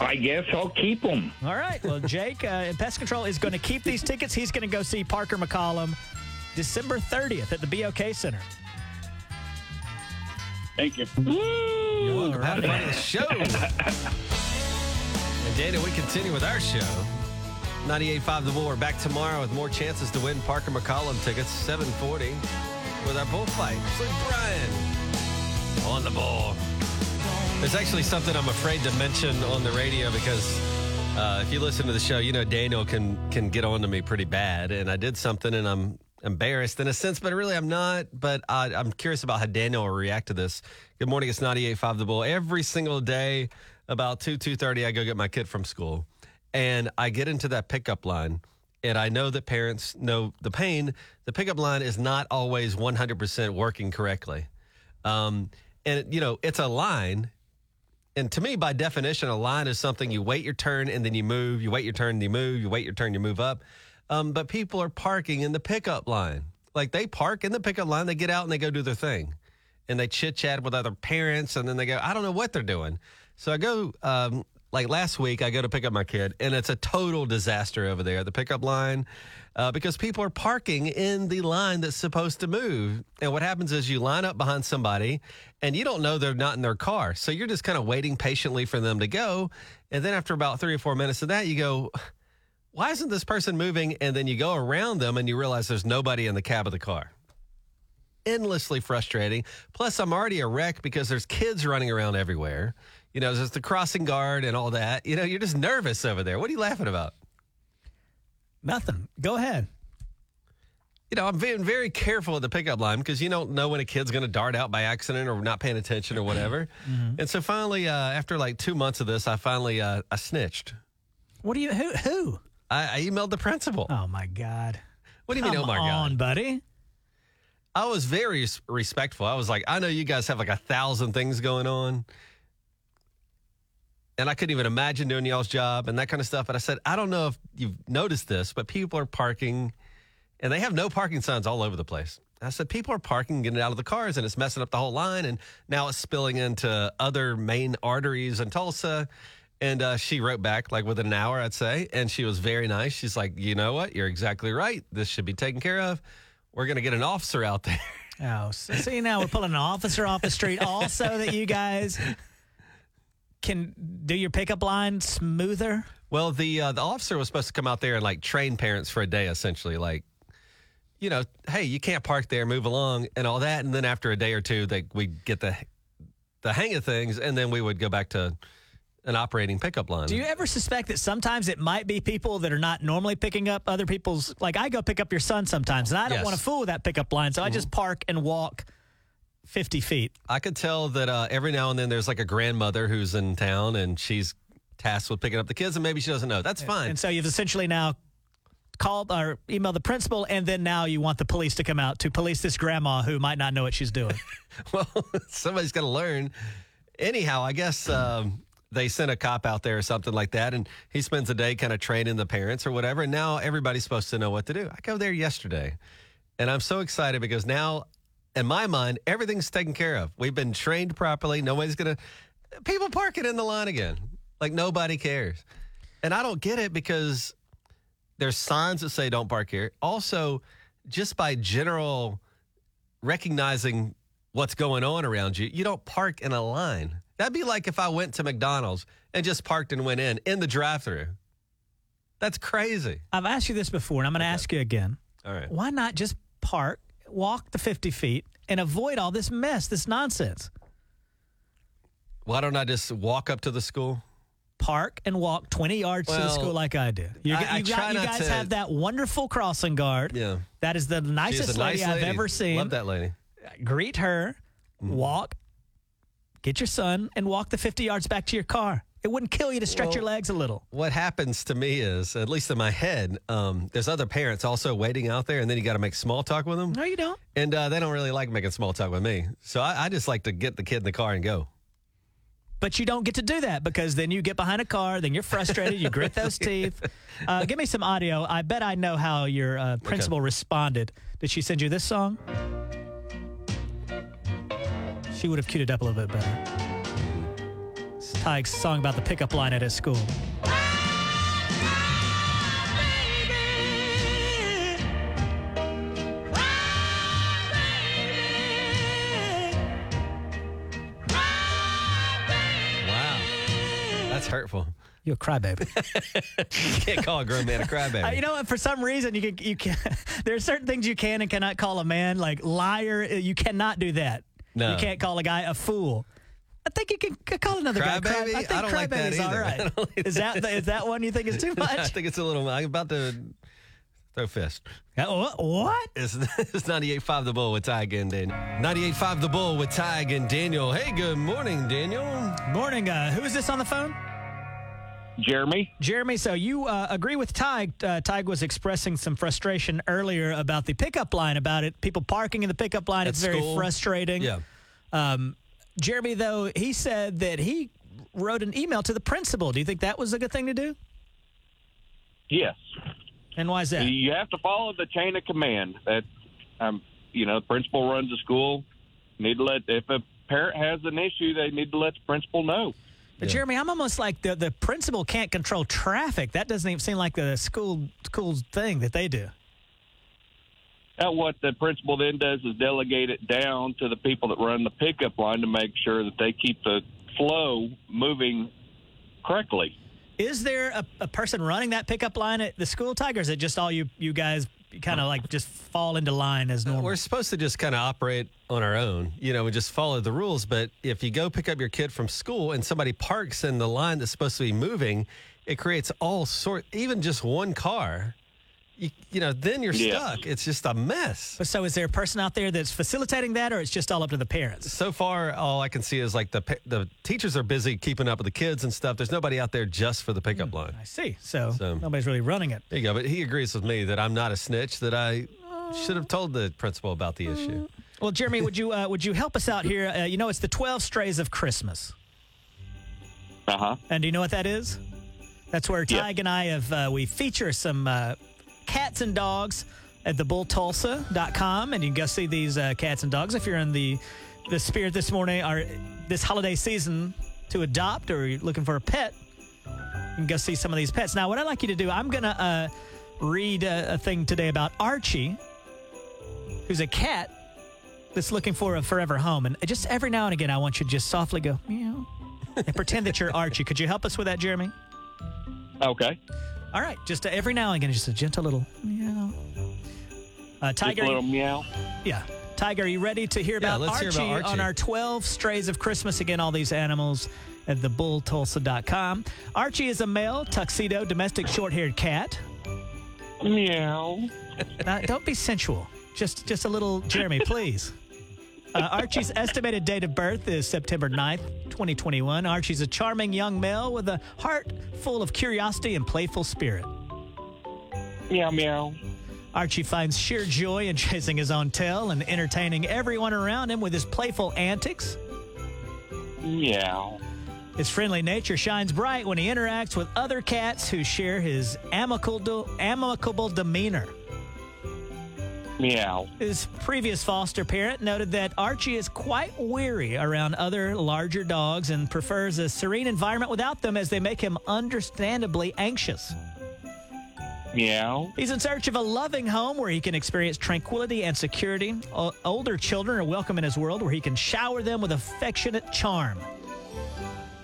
I guess I'll keep them. All right. Well, [LAUGHS] Jake uh, Pest Control is going to keep these tickets. He's going to go see Parker McCollum December 30th at the BOK Center. Thank you. You're welcome. Have fun at the show. [LAUGHS] and Dana, we continue with our show. 98.5 The Bull. We're back tomorrow with more chances to win Parker McCollum tickets. 740 with our bullfight. So Brian on the ball. There's actually something I'm afraid to mention on the radio because uh, if you listen to the show, you know Daniel can can get on to me pretty bad, and I did something, and I'm embarrassed in a sense, but really I'm not. But I, I'm curious about how Daniel will react to this. Good morning, it's 98.5 The Bull. Every single day, about 2, 2.30, I go get my kid from school, and I get into that pickup line, and I know that parents know the pain. The pickup line is not always 100% working correctly. Um, and, you know, it's a line. And to me, by definition, a line is something you wait your turn and then you move. You wait your turn, you move. You wait your turn, you move up. Um, but people are parking in the pickup line. Like they park in the pickup line, they get out and they go do their thing. And they chit chat with other parents and then they go, I don't know what they're doing. So I go, um, like last week, I go to pick up my kid and it's a total disaster over there, the pickup line, uh, because people are parking in the line that's supposed to move. And what happens is you line up behind somebody and you don't know they're not in their car. So you're just kind of waiting patiently for them to go. And then after about three or four minutes of that, you go, why isn't this person moving? And then you go around them and you realize there's nobody in the cab of the car. Endlessly frustrating. Plus, I'm already a wreck because there's kids running around everywhere. You know, there's the crossing guard and all that. You know, you're just nervous over there. What are you laughing about? Nothing. Go ahead. You know, I'm being very careful at the pickup line because you don't know when a kid's going to dart out by accident or not paying attention or whatever. [CLEARS THROAT] And so finally, uh, after like two months of this, I finally uh, I snitched. What do you who who? I, I emailed the principal. Oh my God. What do you mean, Come oh my God? on, buddy. I was very respectful. I was like, I know you guys have like a thousand things going on. And I couldn't even imagine doing y'all's job and that kind of stuff. But I said, I don't know if you've noticed this, but people are parking and they have no parking signs all over the place. I said, people are parking, getting out of the cars, and it's messing up the whole line. And now it's spilling into other main arteries in Tulsa. And uh, she wrote back like within an hour, I'd say. And she was very nice. She's like, you know what? You're exactly right. This should be taken care of. We're going to get an officer out there. Oh, so see now we're pulling an officer off the street also that you guys can do your pickup line smoother. Well, the uh, the officer was supposed to come out there and like train parents for a day, essentially. Like, you know, hey, you can't park there, move along, and all that. And then after a day or two, they we get the the hang of things, and then we would go back to an operating pickup line. Do you ever suspect that sometimes it might be people that are not normally picking up other people's? Like I go pick up your son sometimes, and I don't Yes. want to fool with that pickup line, so I just park and walk fifty feet. I could tell that uh, every now and then there's like a grandmother who's in town, and she's tasked with picking up the kids, and maybe she doesn't know. That's fine. And so you've essentially now called or emailed the principal, and then now you want the police to come out to police this grandma who might not know what she's doing. [LAUGHS] well, [LAUGHS] somebody's got to learn. Anyhow, I guess um, they sent a cop out there or something like that, and he spends a day kind of training the parents or whatever. And now everybody's supposed to know what to do. I go there yesterday, and I'm so excited because now, in my mind, everything's taken care of. We've been trained properly. Nobody's gonna. People park it in the line again, like nobody cares. And I don't get it because there's signs that say don't park here. Also, just by general recognizing what's going on around you, you don't park in a line. That'd be like if I went to McDonald's and just parked and went in in the drive-through. That's crazy. I've asked you this before, and I'm going to ask you again. All right. Why not just park, walk the 50 feet, and avoid all this mess, this nonsense? Why don't I just walk up to the school? Park and walk 20 yards to the school like I do. You, I- you, I got- you guys to- have that wonderful crossing guard. Yeah. That is the nicest a nice lady, I've ever seen. Love that lady. Greet her, Mm-hmm. walk, get your son, and walk the 50 yards back to your car. It wouldn't kill you to stretch your legs a little. What happens to me is, at least in my head, um, there's other parents also waiting out there, and then you got to make small talk with them. No, you don't. And uh, they don't really like making small talk with me. So I, I just like to get the kid in the car and go. But you don't get to do that because then you get behind a car, then you're frustrated, you grit those [LAUGHS] teeth. Uh, give me some audio. I bet I know how your uh, principal responded. Did she send you this song? She would have queued it up a little bit better. It's Tige's song about the pickup line at his school. Wow. That's hurtful. You a crybaby. [LAUGHS] You can't call a grown man a crybaby. Uh, you know what? For some reason, you can you can. [LAUGHS] there are certain things you can and cannot call a man like liar. You cannot do that. No. You can't call a guy a fool. I think you can call another guy. Crybaby? I think I don't like that crybaby's either. [LAUGHS] I right. don't like Is that is that one you think is too [LAUGHS] much? I think it's a little. I'm about to throw fist. Uh, what? It's, [LAUGHS] it's 98.5 The Bull with Tige and Daniel. 98.5 The Bull with Tige and Daniel. Hey, good morning, Daniel. Morning. Uh, who is this on the phone? Jeremy? Jeremy, so you uh, agree with Tige. Uh, Tige was expressing some frustration earlier about the pickup line, about it. People parking in the pickup line. At it's very frustrating. Yeah. Um, Jeremy, though, he said that he wrote an email to the principal. Do you think that was a good thing to do? Yes. And why is that? You have to follow the chain of command. That, um, you know, the principal runs the school. Need to let if a parent has an issue, they need to let the principal know. But Jeremy, I'm almost like the, the principal can't control traffic. That doesn't even seem like the school school's thing that they do. Now, what the principal then does is delegate it down to the people that run the pickup line to make sure that they keep the flow moving correctly. Is there a, a person running that pickup line at the school, Tiger? Or is it just all you you guys kind of like just fall into line as normal? We're supposed to just kind of operate on our own, you know, and just follow the rules. But if you go pick up your kid from school and somebody parks in the line that's supposed to be moving, it creates all sort, even just one car. You, you know, then you're Yeah. stuck. It's just a mess. So is there a person out there that's facilitating that, or it's just all up to the parents? So far, all I can see is like the the teachers are busy keeping up with the kids and stuff. There's nobody out there just for the pickup line. I see. So, So- nobody's really running it. There you go. But he agrees with me that I'm not a snitch. That I should have told the principal about the issue. Well, Jeremy, would you uh, would you help us out here? Uh, you know, it's the Twelve Strays of Christmas, Uh huh. and do you know what that is? That's where Yeah. Tige and I have uh, we feature some uh, cats and dogs at thebulltulsa.com, and you can go see these uh, cats and dogs if you're in the the spirit this morning or this holiday season to adopt or you're looking for a pet. You can go see some of these pets. Now, what I'd like you to do, I'm gonna uh, read a, a thing today about Archie, who's a cat that's looking for a forever home. And just every now and again, I want you to just softly go meow and pretend that you're Archie. Could you help us with that, Jeremy? Okay. All right, just uh, every now and again, just a gentle little meow. Uh, Just Tiger, a little meow. yeah. Tiger, are you ready to hear Yeah, about, let's Archie, hear about on our 12 Strays of Christmas? Again, all these animals at thebulltulsa.com. Archie is a male, tuxedo, domestic short haired cat. Meow. Now, don't be sensual. Just, just a little, Jeremy, [LAUGHS] please. Uh, Archie's estimated date of birth is September 9th, 2021. Archie's a charming young male with a heart full of curiosity and playful spirit. Meow meow. Archie finds sheer joy in chasing his own tail and entertaining everyone around him with his playful antics. Meow. His friendly nature shines bright when he interacts with other cats who share his amicable, amicable demeanor. Meow. His previous foster parent noted that Archie is quite weary around other larger dogs and prefers a serene environment without them as they make him understandably anxious. Meow. He's in search of a loving home where he can experience tranquility and security. O- older children are welcome in his world where he can shower them with affectionate charm.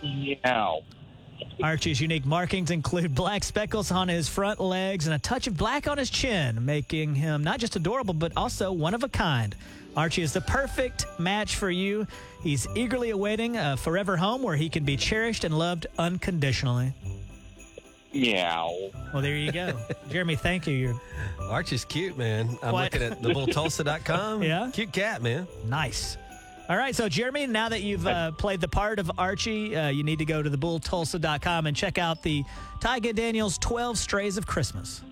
Meow. Archie's unique markings include black speckles on his front legs and a touch of black on his chin, making him not just adorable, but also one of a kind. Archie is the perfect match for you. He's eagerly awaiting a forever home where he can be cherished and loved unconditionally. Meow. Well, there you go. [LAUGHS] Jeremy, thank you. You're Archie's cute, man. I'm What? looking at thebulltulsa.com. [LAUGHS] Yeah? Cute cat, man. nice. All right, so Jeremy, now that you've uh, played the part of Archie, uh, you need to go to thebulltulsa.com and check out the Tige and Daniel's 12 Strays of Christmas.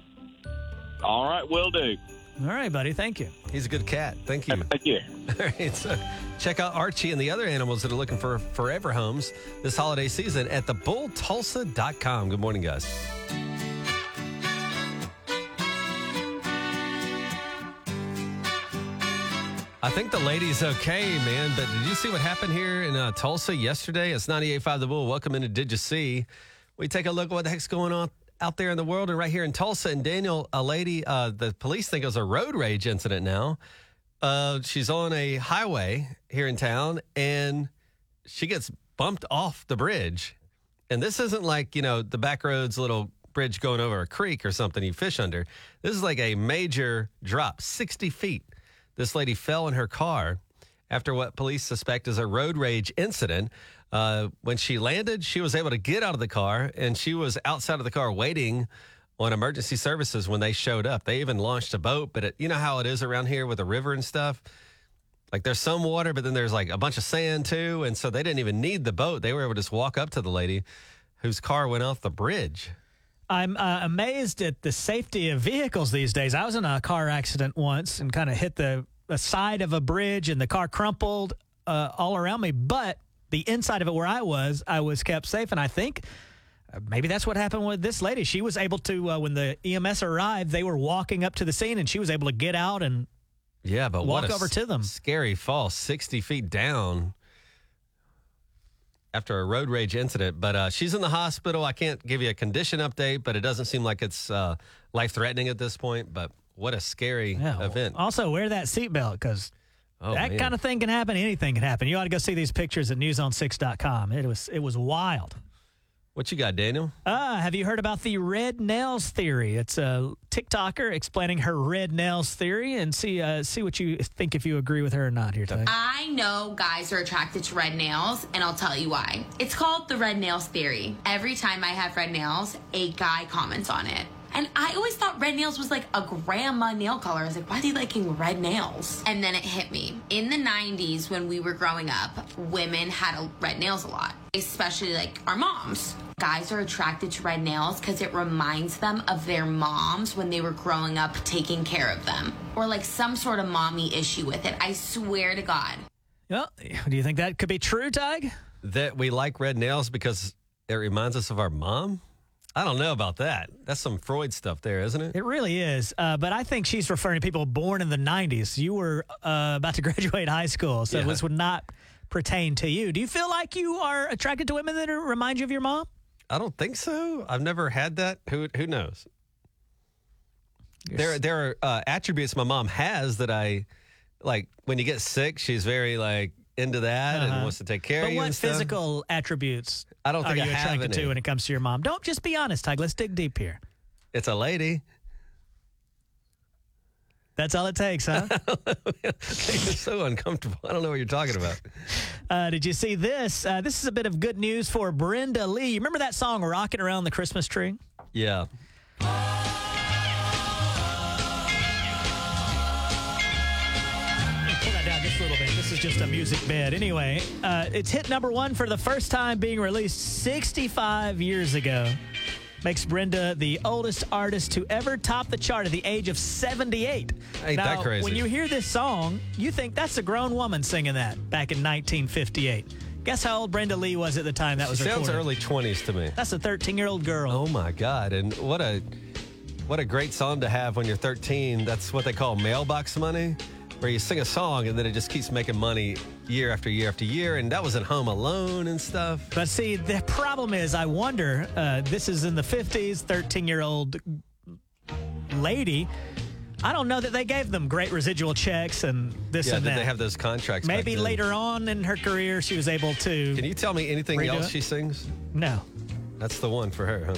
All right, will do. All right, buddy. Thank you. He's a good cat. Thank you. Thank you. [LAUGHS] All right, so check out Archie and the other animals that are looking for forever homes this holiday season at thebulltulsa.com. Good morning, guys. I think the lady's okay, man. But did you see what happened here in uh, Tulsa yesterday? It's 98.5 The Bull. Welcome into Did You See? We take a look at what the heck's going on out there in the world and right here in Tulsa. And Daniel, a lady, uh, the police think it was a road rage incident now. Uh, she's on a highway here in town and she gets bumped off the bridge. And this isn't like, you know, the back roads little bridge going over a creek or something you fish under. This is like a major drop, 60 feet. This lady fell in her car after what police suspect is a road rage incident. Uh, when she landed, she was able to get out of the car and she was outside of the car waiting on emergency services when they showed up. They even launched a boat, but it, you know how it is around here with the river and stuff? Like there's some water, but then there's like a bunch of sand too. And so they didn't even need the boat. They were able to just walk up to the lady whose car went off the bridge. I'm uh, amazed at the safety of vehicles these days. I was in a car accident once and kind of hit the, the side of a bridge, and the car crumpled uh, all around me. But the inside of it, where I was, I was kept safe. And I think uh, maybe that's what happened with this lady. She was able to, uh, when the EMS arrived, they were walking up to the scene, and she was able to get out and Yeah, but Walk over to them. Scary fall, 60 feet down after a road rage incident. But uh, she's in the hospital. I can't give you a condition update, but it doesn't seem like it's uh, life threatening at this point. But what a scary yeah. event. Also, wear that seatbelt because Oh, that man. kind of thing can happen. Anything can happen. You ought to go see these pictures at newson6.com. It was it was wild. What you got, Daniel? Uh, have you heard about the red nails theory? It's a TikToker explaining her red nails theory, and see uh, see what you think if you agree with her or not. Here, Ty. I know guys are attracted to red nails, and I'll tell you why. It's called the red nails theory. Every time I have red nails, a guy comments on it. And I always thought red nails was like a grandma nail color. I was like, why are they liking red nails? And then it hit me. In the 90s, when we were growing up, women had a, red nails a lot, especially like our moms. Guys are attracted to red nails because it reminds them of their moms when they were growing up taking care of them, or like some sort of mommy issue with it. I swear to God. Well, do you think that could be true, Tige? That we like red nails because it reminds us of our mom? I don't know about that. That's some Freud stuff there, isn't it? It really is. Uh, but I think she's referring to people born in the 90s. You were uh, about to [LAUGHS] graduate high school, so Yeah. this would not pertain to you. Do you feel like you are attracted to women that remind you of your mom? I don't think so. I've never had that. Who who knows? There there are uh, attributes my mom has that I like. When you get sick, she's very like into that and Uh-huh. wants to take care But of you. But what and physical attributes I don't think are I you have attracted to any. when it comes to your mom? Don't just be honest, Tige. Let's dig deep here. It's a lady. That's all it takes, huh? [LAUGHS] it's so uncomfortable. I don't know what you're talking about. [LAUGHS] Uh, did you see this? Uh, this is a bit of good news for Brenda Lee. You remember that song "Rocking Around the Christmas Tree"? Yeah. Just a music bed. Anyway, uh, it's hit number one for the first time being released 65 years ago. Makes Brenda the oldest artist to ever top the chart at the age of 78. Ain't now, that crazy. When you hear this song, you think that's a grown woman singing that back in 1958. Guess how old Brenda Lee was at the time that was Sounds recorded? early 20s to me. That's a 13 year old girl. Oh my God! And what a what a great song to have when you're 13. That's what they call mailbox money, where you sing a song and then it just keeps making money year after year after year. And that was at Home Alone and stuff. But see, the problem is, I wonder. Uh, this is in the fifties. Thirteen-year-old lady. I don't know that they gave them great residual checks and this yeah, and that. they have those contracts? Maybe later on in her career, she was able to. Can you tell me anything else it? she sings? No. That's the one for her, huh?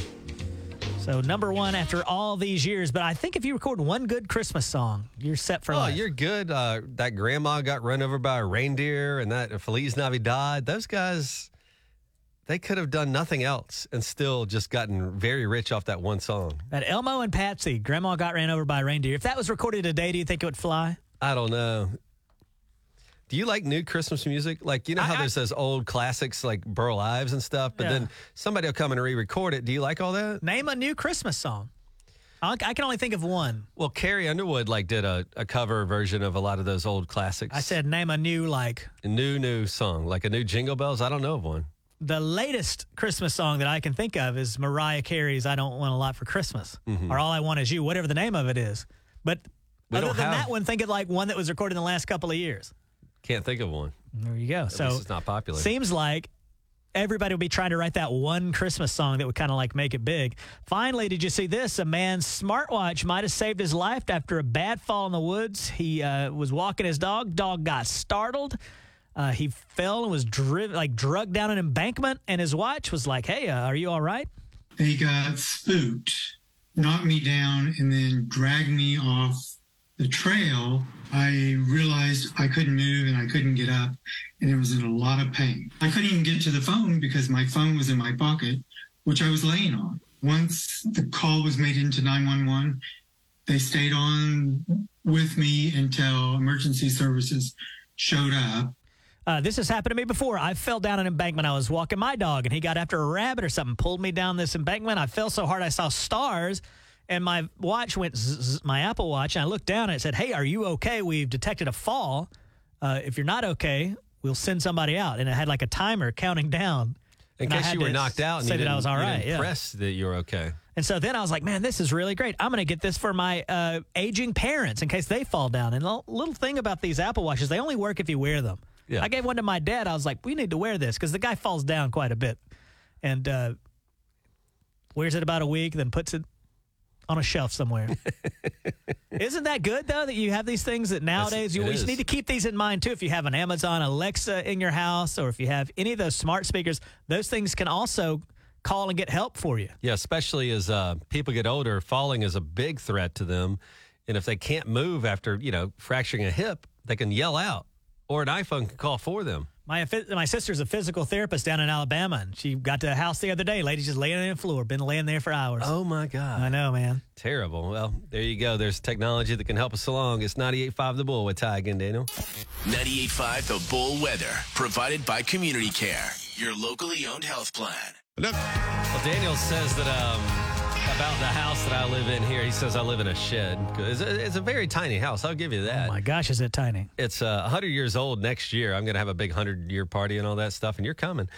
So number one after all these years. But I think if you record one good Christmas song, you're set for oh, life. you're good. Uh, that grandma got run over by a reindeer, and that Feliz Navidad. Those guys, they could have done nothing else and still just gotten very rich off that one song. That Elmo and Patsy, Grandma got ran over by a reindeer. If that was recorded today, do you think it would fly? I don't know. Do you like new Christmas music? Like, you know how I- I- there's those old classics like Burl Ives and stuff, but Yeah. then somebody will come and re record it. Do you like all that? Name a new Christmas song. I I can only think of one. Well, Carrie Underwood like did a, a cover version of a lot of those old classics. I said name a new like a new, new song, like a new Jingle Bells. I don't know of one. the latest Christmas song that I can think of is Mariah Carey's "I Don't Want a Lot for Christmas" or "All I Want Is You," whatever the name of it is. But Mm-hmm. We other than have- that one, think of like one that was recorded in the last couple of years. Can't think of one. There you go. At so it's not popular. Seems like everybody would be trying to write that one Christmas song that would kind of like make it big. Finally, did you see this? A man's smartwatch might have saved his life after a bad fall in the woods. He uh, was walking his dog. Dog got startled. Uh, he fell and was driven, like drugged down an embankment, and his watch was like, "Hey, uh, are you all right?" They got spooked, knocked me down, and then dragged me off the trail, I realized I couldn't move and I couldn't get up, and I was in a lot of pain. I couldn't even get to the phone because my phone was in my pocket, which I was laying on. Once the call was made into 911, they stayed on with me until emergency services showed up. Uh, this has happened to me before. I fell down an embankment. I was walking my dog, and he got after a rabbit or something, pulled me down this embankment. I fell so hard I saw stars, and my watch went, zzz, my Apple Watch, and I looked down and it said, Hey, are you okay? We've detected a fall. Uh, if you're not okay, we'll send somebody out. And it had like a timer counting down. In And case you were knocked out and say that I was all right. Yeah. press that you're okay. And so then I was like, man, this is really great. I'm going to get this for my uh, aging parents in case they fall down. And the little thing about these Apple Watches, they only work if you wear them. Yeah. I gave one to my dad. I was like, we need to wear this because the guy falls down quite a bit and uh, wears it about a week, then puts it on a shelf somewhere. [LAUGHS] Isn't that good though that you have these things that nowadays you always need to keep these in mind too. If you have an Amazon Alexa in your house or if you have any of those smart speakers, those things can also call and get help for you. Yeah, especially as uh, people get older, falling is a big threat to them. And if they can't move after, you know, fracturing a hip, they can yell out or an iPhone can call for them. My my sister's a physical therapist down in Alabama, and she got to a house the other day. Lady just laying on the floor, been laying there for hours. Oh my God. I know, man. Terrible. Well, there you go. There's technology that can help us along. It's 98.5 The Bull with Ty again, Daniel. 98.5 The Bull Weather, provided by Community Care, your locally owned health plan. Well, Daniel says that um, about the house that I live in here, he says I live in a shed. It's a, it's a very tiny house. I'll give you that. Oh my gosh, is it tiny? It's uh, 100 years old next year. I'm going to have a big 100 year party and all that stuff, and you're coming.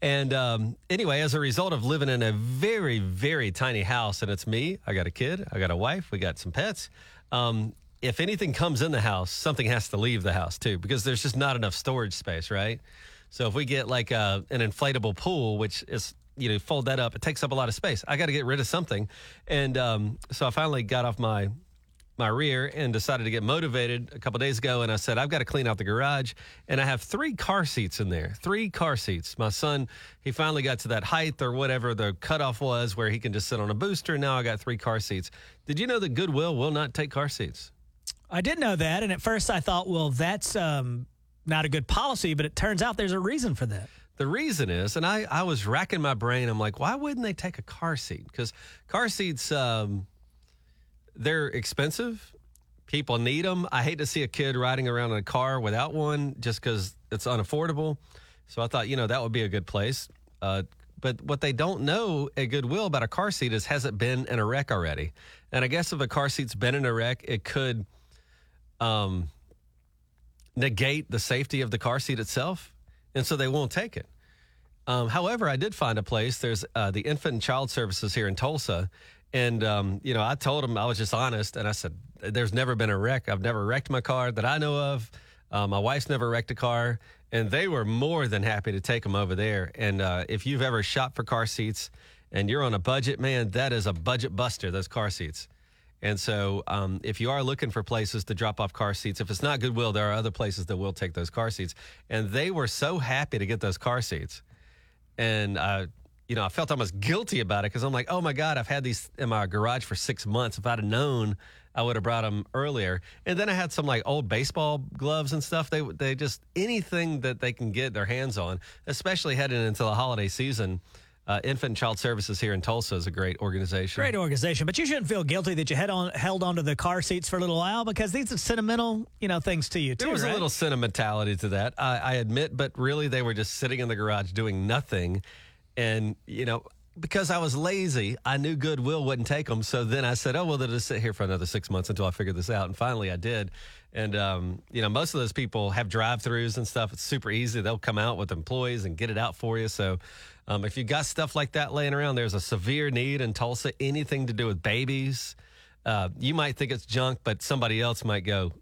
And um, anyway, as a result of living in a very, very tiny house, and it's me, I got a kid, I got a wife, we got some pets. Um, if anything comes in the house, something has to leave the house too, because there's just not enough storage space, right? So if we get like uh, an inflatable pool, which is you know fold that up, it takes up a lot of space. I got to get rid of something, and um, so I finally got off my my rear and decided to get motivated a couple days ago. And I said, I've got to clean out the garage. And I have three car seats in there, three car seats. My son, he finally got to that height or whatever the cutoff was where he can just sit on a booster. And now I got three car seats. Did you know that Goodwill will not take car seats? I did know that, and at first I thought, well, that's um, not a good policy, but it turns out there's a reason for that. The reason is, and I, I was racking my brain. I'm like, why wouldn't they take a car seat? Because car seats, um, they're expensive. People need them. I hate to see a kid riding around in a car without one just because it's unaffordable. So I thought, you know, that would be a good place. Uh, but what they don't know at Goodwill about a car seat is has it been in a wreck already? And I guess if a car seat's been in a wreck, it could um, negate the safety of the car seat itself. And so they won't take it. Um, however, I did find a place. There's uh, the Infant and Child Services here in Tulsa. And, um, you know, I told them, I was just honest. And I said, there's never been a wreck. I've never wrecked my car that I know of. Uh, my wife's never wrecked a car. And they were more than happy to take them over there. And uh, if you've ever shopped for car seats and you're on a budget, man, that is a budget buster, those car seats. And so, um, if you are looking for places to drop off car seats, if it's not Goodwill, there are other places that will take those car seats. And they were so happy to get those car seats. And, uh, you know, I felt almost guilty about it because I'm like, oh my God, I've had these in my garage for six months. If I'd have known, I would have brought them earlier. And then I had some like old baseball gloves and stuff. They, they just, anything that they can get their hands on, especially heading into the holiday season. Uh, Infant and Child Services here in Tulsa is a great organization. Great organization, but you shouldn't feel guilty that you had on held onto the car seats for a little while because these are sentimental, you know, things to you too. There was right? a little sentimentality to that, I, I admit, but really they were just sitting in the garage doing nothing. And, you know, because I was lazy, I knew Goodwill wouldn't take them. So then I said, oh, well, they'll just sit here for another six months until I figure this out. And finally I did. And, um, you know, most of those people have drive throughs and stuff. It's super easy. They'll come out with employees and get it out for you. So um, if you got stuff like that laying around, there's a severe need in Tulsa, anything to do with babies. Uh, you might think it's junk, but somebody else might go,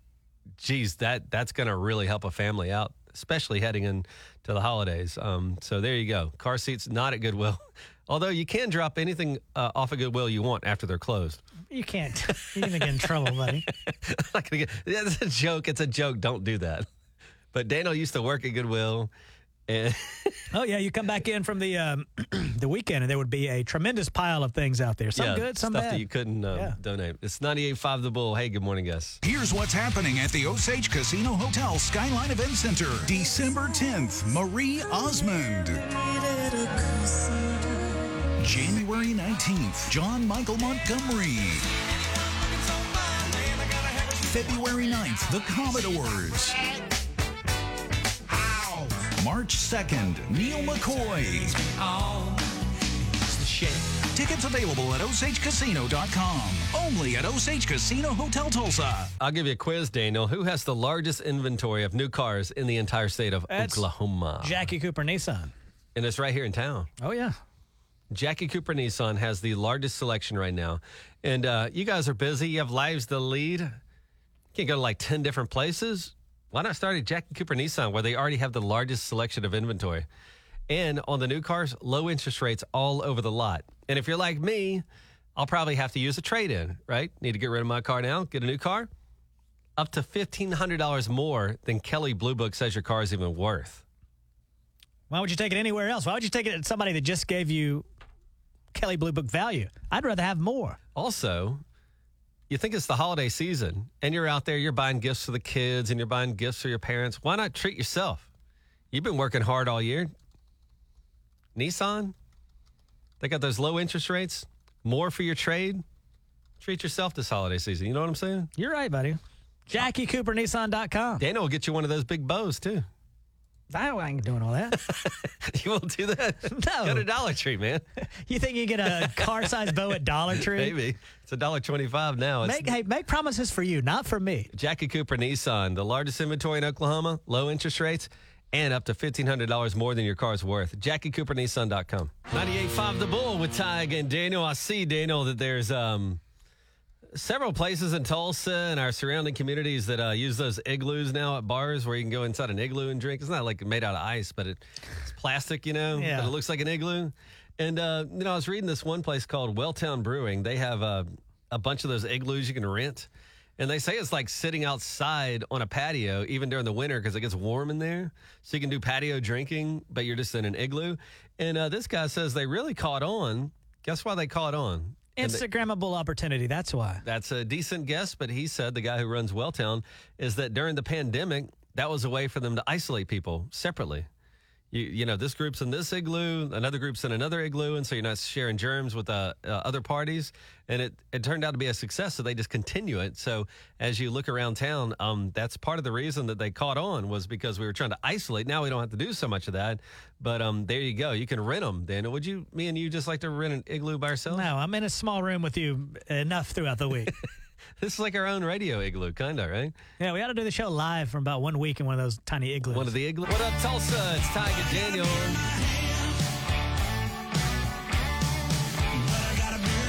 geez, that that's going to really help a family out, especially heading into the holidays. Um, so there you go. Car seats not at Goodwill, [LAUGHS] although you can drop anything uh, off of Goodwill you want after they're closed. You can't. You're gonna get in trouble, buddy. [LAUGHS] Gonna get, yeah, it's a joke. It's a joke. Don't do that. But Daniel used to work at Goodwill, And [LAUGHS] Oh yeah, you come back in from the um, [CLEARS THROAT] the weekend, and there would be a tremendous pile of things out there. Some yeah, good, some stuff bad. that you couldn't um, Yeah. donate. It's 98.5 The Bull. Hey, good morning, guys. Here's what's happening at the Osage Casino Hotel Skyline Event Center. December 10th, Marie Osmond. January 19th, John Michael Montgomery. February 9th, the Commodores. March 2nd, Neal McCoy. Tickets available at OsageCasino.com. Only at Osage Casino Hotel Tulsa. I'll give you a quiz, Daniel. Who has the largest inventory of new cars in the entire state of That's Oklahoma? Jackie Cooper Nissan. And it's right here in town. Oh yeah. Jackie Cooper Nissan has the largest selection right now. And uh, you guys are busy. You have lives to lead. You can't go to like 10 different places. Why not start at Jackie Cooper Nissan where they already have the largest selection of inventory? And on the new cars, low interest rates all over the lot. And if you're like me, I'll probably have to use a trade in, right? Need to get rid of my car now, get a new car. Up to $1,500 more than Kelley Blue Book says your car is even worth. Why would you take it anywhere else? Why would you take it at somebody that just gave you Kelley Blue Book value? I'd rather have more. Also, you think it's the holiday season and you're out there, you're buying gifts for the kids and you're buying gifts for your parents. Why not treat yourself? You've been working hard all year. Nissan, they got those low interest rates, more for your trade. Treat yourself this holiday season. You know what I'm saying? You're right, buddy. Uh, JackieCooperNissan.com. Daniel will get you one of those big bows too. I ain't doing all that. [LAUGHS] you won't do that? No. Go to Dollar Tree, man. [LAUGHS] You think you get a car sized bow at Dollar Tree? Maybe. It's a dollar twenty-five now. It's Make, hey, make promises for you, not for me. Jackie Cooper Nissan, the largest inventory in Oklahoma, low interest rates, and up to $1,500 more than your car's worth. JackieCooperNissan.com. 98.5 The Bull with Tige and Daniel. I see, Daniel, that there's um, several places in Tulsa and our surrounding communities that uh, use those igloos now at bars where you can go inside an igloo and drink. It's not like made out of ice, but it, it's plastic, you know, Yeah. but it looks like an igloo. And, uh, you know, I was reading this one place called Welltown Brewing. They have uh, a bunch of those igloos you can rent. And they say it's like sitting outside on a patio, even during the winter, because it gets warm in there. So you can do patio drinking, but you're just in an igloo. And uh, this guy says they really caught on. Guess why they caught on? Instagrammable opportunity. That's why. that's a decent guess, but he said the guy who runs Welltown is that during the pandemic, that was a way for them to isolate people separately. You, you know, this group's in this igloo, another group's in another igloo, and so you're not sharing germs with uh, uh, other parties. And it, it turned out to be a success, so they just continue it. So as you look around town, um, that's part of the reason that they caught on was because we were trying to isolate. Now we don't have to do so much of that, but um, there you go. You can rent them. Daniel, would you, me and you, just like to rent an igloo by ourselves? No, I'm in a small room with you enough throughout the week. [LAUGHS] [LAUGHS] This is like our own radio igloo, kind of, right? yeah, we ought to do the show live from about one week in one of those tiny igloos. One of the igloos. What up, Tulsa? It's Tige and Daniel.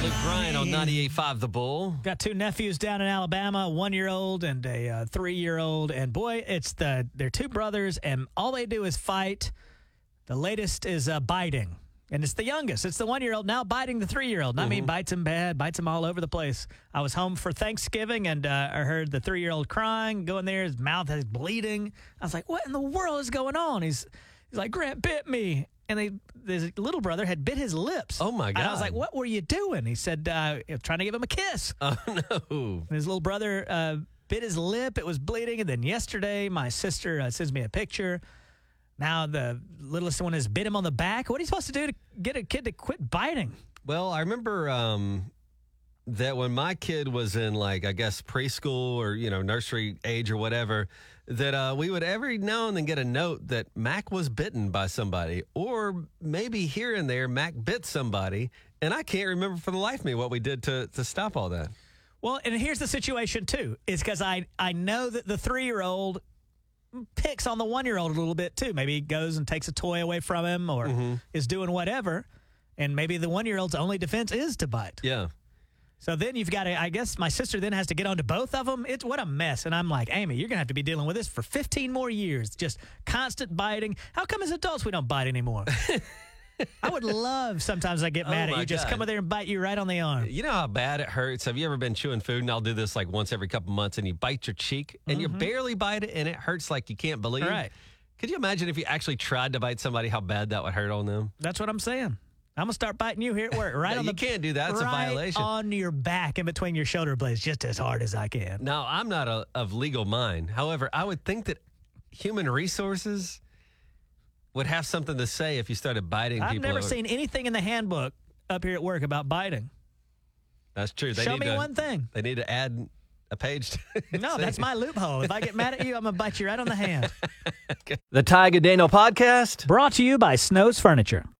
Luke Bryan on 98.5 The Bull. Got two nephews down in Alabama, one year old and a uh, three year old. And boy, it's the they're two brothers, and all they do is fight. The latest is uh, biting, and it's the youngest. It's the one year old now biting the three year old. I mean, bites him bad, bites him all over the place. I was home for Thanksgiving, and uh, I heard the three year old crying, going there. His mouth is bleeding. I was like, "What in the world is going on?" He's he's like, "Grant bit me." And they, his little brother had bit his lips. Oh, my God. And I was like, "What were you doing?" He said, uh, "Trying to give him a kiss." Oh, no. And his little brother uh, bit his lip. It was bleeding. And then yesterday, my sister uh, sends me a picture. Now the littlest one has bit him on the back. What are you supposed to do to get a kid to quit biting? Well, I remember um, that when my kid was in, like, I guess preschool or, you know, nursery age or whatever, that uh, we would every now and then get a note that Mac was bitten by somebody, or maybe here and there, Mac bit somebody. And I can't remember for the life of me what we did to, to stop all that. Well, and here's the situation too. Is because I I know that the three year old picks on the one year old a little bit too. Maybe he goes and takes a toy away from him, or mm-hmm. is doing whatever. And maybe the one year old's only defense is to bite. Yeah. So then you've got to, I guess my sister then has to get onto both of them. It's what a mess. And I'm like, Amy, you're going to have to be dealing with this for 15 more years. Just constant biting. How come as adults we don't bite anymore? [LAUGHS] I would love sometimes I get Oh, mad at my you, just God. come over there and bite you right on the arm. You know how bad it hurts? Have you ever been chewing food? And I'll do this like once every couple months and you bite your cheek and you mm-hmm. barely bite it and it hurts like you can't believe. It. Right. Could you imagine if you actually tried to bite somebody, how bad that would hurt on them? That's what I'm saying. I'm gonna start biting you here at work, [LAUGHS] right No, on you can't do that. It's a violation. on your back, in between your shoulder blades, just as hard as I can. Now, I'm not a, of legal mind. However, I would think that human resources would have something to say if you started biting I've people. never over- seen anything in the handbook up here at work about biting. That's true. They Show me to- one thing. They need to add a page. To [LAUGHS] No, that's my loophole. If I get mad at you, I'm gonna bite you right on the hand. [LAUGHS] the Tige and Daniel podcast. Brought to you by Snow's Furniture.